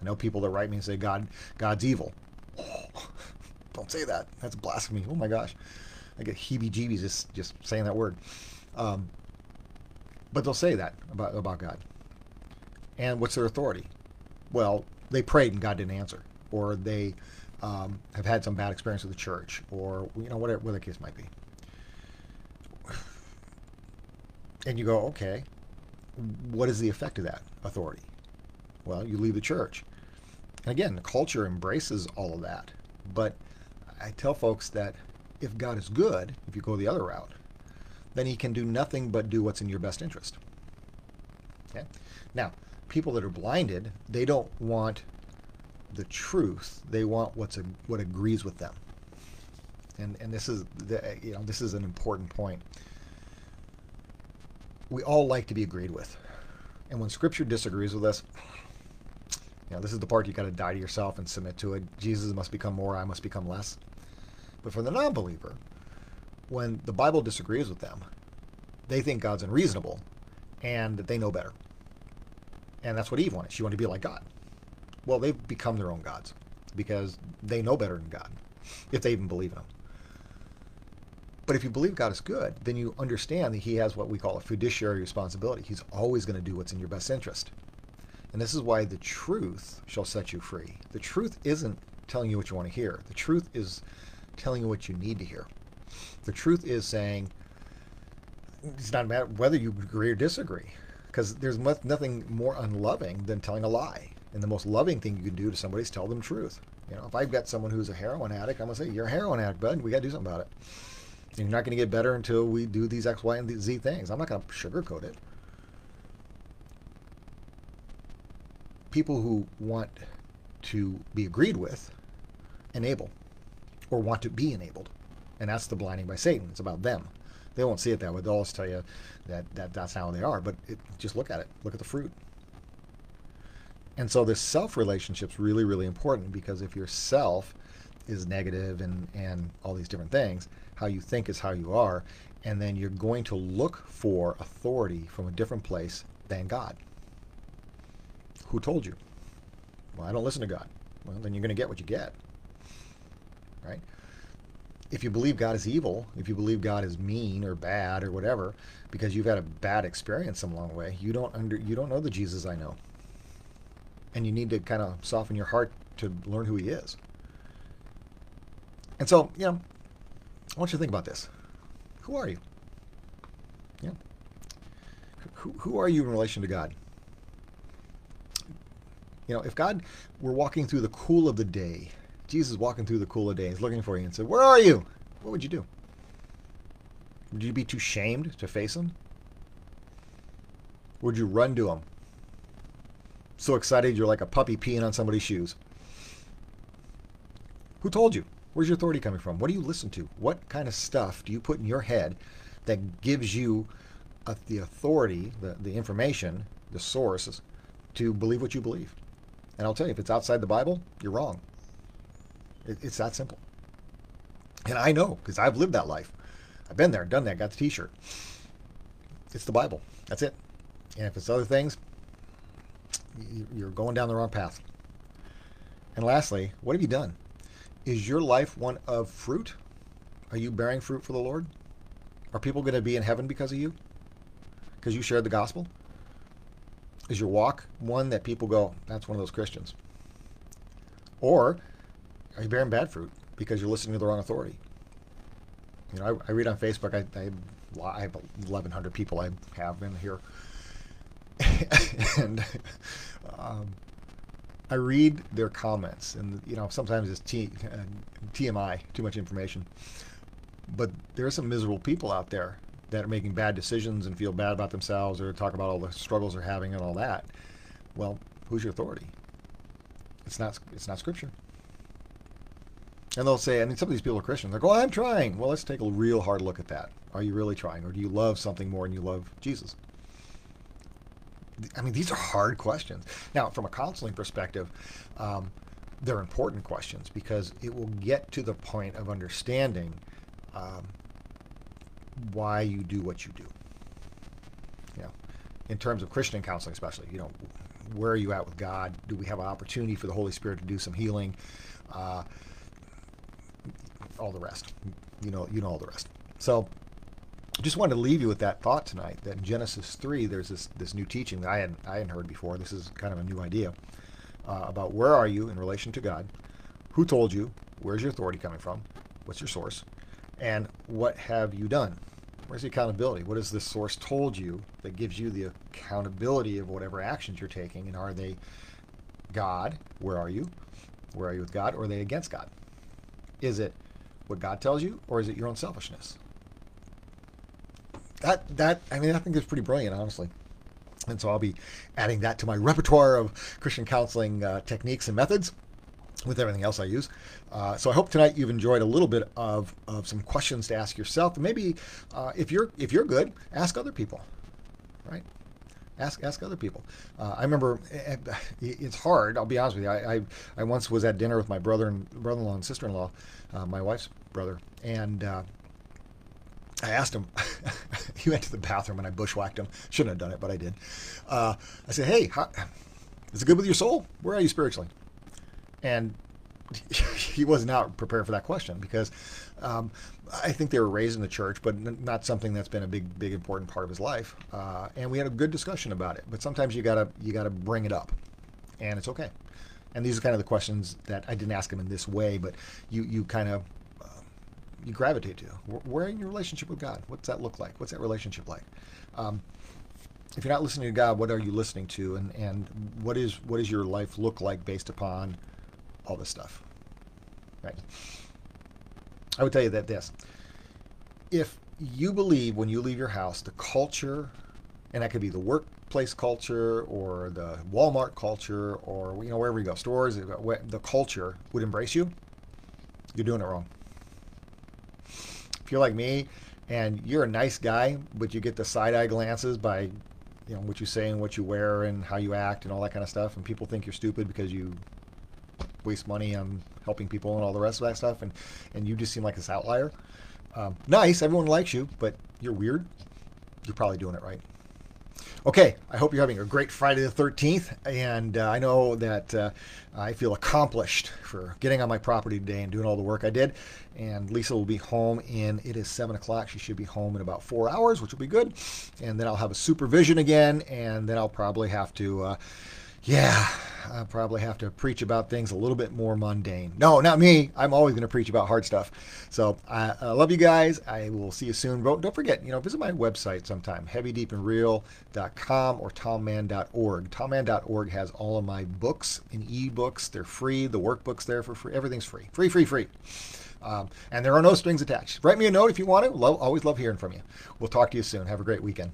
I know people that write me and say God, God's evil. Oh, don't say that. That's blasphemy. Oh my gosh, I get heebie-jeebies just just saying that word. Um, but they'll say that about about God. And what's their authority? Well, they prayed and God didn't answer, or they um, have had some bad experience with the church, or you know whatever, whatever the case might be. And you go, okay, what is the effect of that authority? Well, you leave the church. And again, the culture embraces all of that. But I tell folks that if God is good, if you go the other route, then he can do nothing but do what's in your best interest. Okay? Now, people that are blinded, they don't want the truth. They want what's a, what agrees with them. And and this is the, you know this is an important point. We all like to be agreed with, and when Scripture disagrees with us, You know, this is the part you got to die to yourself and submit to it. Jesus must become more, I must become less. But for the non believer, when the Bible disagrees with them, they think God's unreasonable and that they know better. And that's what Eve wanted. She wanted to be like God. Well, they've become their own gods because they know better than God, if they even believe in Him. But if you believe God is good, then you understand that He has what we call a fiduciary responsibility. He's always going to do what's in your best interest. And this is why the truth shall set you free. The truth isn't telling you what you want to hear, the truth is telling you what you need to hear. The truth is saying, it's not a matter whether you agree or disagree, because there's nothing more unloving than telling a lie. And the most loving thing you can do to somebody is tell them truth. You know, if I've got someone who's a heroin addict, I'm gonna say, "You're a heroin addict, bud. We got to do something about it. And you're not going to get better until we do these X, Y, and Z things. I'm not going to sugarcoat it." People who want to be agreed with enable, or want to be enabled, and that's the blinding by Satan. It's about them. They won't see it that way. They'll always tell you that, that that's how they are. But it, just look at it. Look at the fruit. And so this self relationship is really, really important because if your self is negative and, and all these different things, how you think is how you are, and then you're going to look for authority from a different place than God. Who told you? Well, I don't listen to God. Well, then you're going to get what you get. Right? if you believe God is evil, if you believe God is mean or bad or whatever, because you've had a bad experience some long way, you don't under you don't know the Jesus I know. And you need to kind of soften your heart to learn who he is. And so, you know, I want you to think about this. Who are you? Yeah. Who, who are you in relation to God? You know, if God were walking through the cool of the day Jesus walking through the cool of the day, days looking for you and said, Where are you? What would you do? Would you be too shamed to face him? Would you run to him? So excited you're like a puppy peeing on somebody's shoes. Who told you? Where's your authority coming from? What do you listen to? What kind of stuff do you put in your head that gives you uh, the authority, the, the information, the sources to believe what you believe? And I'll tell you, if it's outside the Bible, you're wrong. It, it's that simple. And I know because I've lived that life. I've been there, done that, got the T-shirt. It's the Bible. That's it. And if it's other things, you're going down the wrong path. And lastly, what have you done? Is your life one of fruit? Are you bearing fruit for the Lord? Are people going to be in heaven because of you? Because you shared the gospel? Is your walk one that people go, that's one of those Christians? Or are you bearing bad fruit because you're listening to the wrong authority? You know, I, I read on Facebook. I, I, I have 1,100 people I have in here, and um, I read their comments, and you know, sometimes it's T, uh, TMI, too much information. But there are some miserable people out there that are making bad decisions and feel bad about themselves, or talk about all the struggles they're having and all that. Well, who's your authority? It's not. It's not Scripture. And they'll say, I mean, some of these people are Christians. They're going, I'm trying. Well, let's take a real hard look at that. Are you really trying? Or do you love something more than you love Jesus? I mean, these are hard questions. Now, from a counseling perspective, um, they're important questions because it will get to the point of understanding um, why you do what you do. You know, in terms of Christian counseling, especially, you know, where are you at with God? Do we have an opportunity for the Holy Spirit to do some healing? Uh, all the rest. You know, you know all the rest. So, just wanted to leave you with that thought tonight. That in Genesis three, there's this this new teaching that I hadn't I hadn't heard before. This is kind of a new idea uh, about where are you in relation to God? Who told you? Where's your authority coming from? What's your source? And what have you done? Where's the accountability? What has this source told you that gives you the accountability of whatever actions you're taking? And are they God? Where are you? Where are you with God? Or are they against God? Is it what God tells you, or is it your own selfishness? That that I mean, I think it's pretty brilliant, honestly. And so I'll be adding that to my repertoire of Christian counseling uh, techniques and methods with everything else I use. Uh, so I hope tonight you've enjoyed a little bit of, of some questions to ask yourself. Maybe uh, if you're if you're good, ask other people. Right? Ask ask other people. Uh, I remember eh, eh, it's hard. I'll be honest with you. I, I, I once was at dinner with my brother and brother-in-law and sister-in-law, uh, my wife's brother, and uh, I asked him. he went to the bathroom and I bushwhacked him. Shouldn't have done it, but I did. Uh, I said, "Hey, how, is it good with your soul? Where are you spiritually?" And he was not prepared for that question because um, I think they were raised in the church, but not something that's been a big, big important part of his life. Uh, and we had a good discussion about it. But sometimes you gotta you gotta bring it up, and it's okay. And these are kind of the questions that I didn't ask him in this way, but you you kind of you gravitate to. Where in your relationship with God? What's that look like? What's that relationship like? Um, if you're not listening to God, what are you listening to? And and what is what does your life look like based upon all this stuff? Right. I would tell you that this if you believe when you leave your house, the culture, and that could be the workplace culture or the Walmart culture or you know wherever you go, stores, the culture would embrace you, you're doing it wrong. If you're like me and you're a nice guy, but you get the side eye glances by you know what you say and what you wear and how you act and all that kind of stuff, and people think you're stupid because you waste money on helping people and all the rest of that stuff, and and you just seem like this outlier. Um, nice, everyone likes you, but you're weird. You're probably doing it right. Okay, I hope you're having a great Friday the 13th, and uh, I know that uh, I feel accomplished for getting on my property today and doing all the work I did. And Lisa will be home in, it is 7 o'clock. She should be home in about four hours, which will be good. And then I'll have a supervision again, and then I'll probably have to. Uh, yeah, I probably have to preach about things a little bit more mundane. No, not me. I'm always going to preach about hard stuff. So I, love you guys. I will see you soon. Don't forget, you know, visit my website sometime, heavydeepandreal.com or tomman.org. Tomman.org has all of my books and ebooks. They're free. The workbook's there for free. Everything's free. Free, free, free. Um, and there are no strings attached. Write me a note if you want to. Love, always love hearing from you. We'll talk to you soon. Have a great weekend.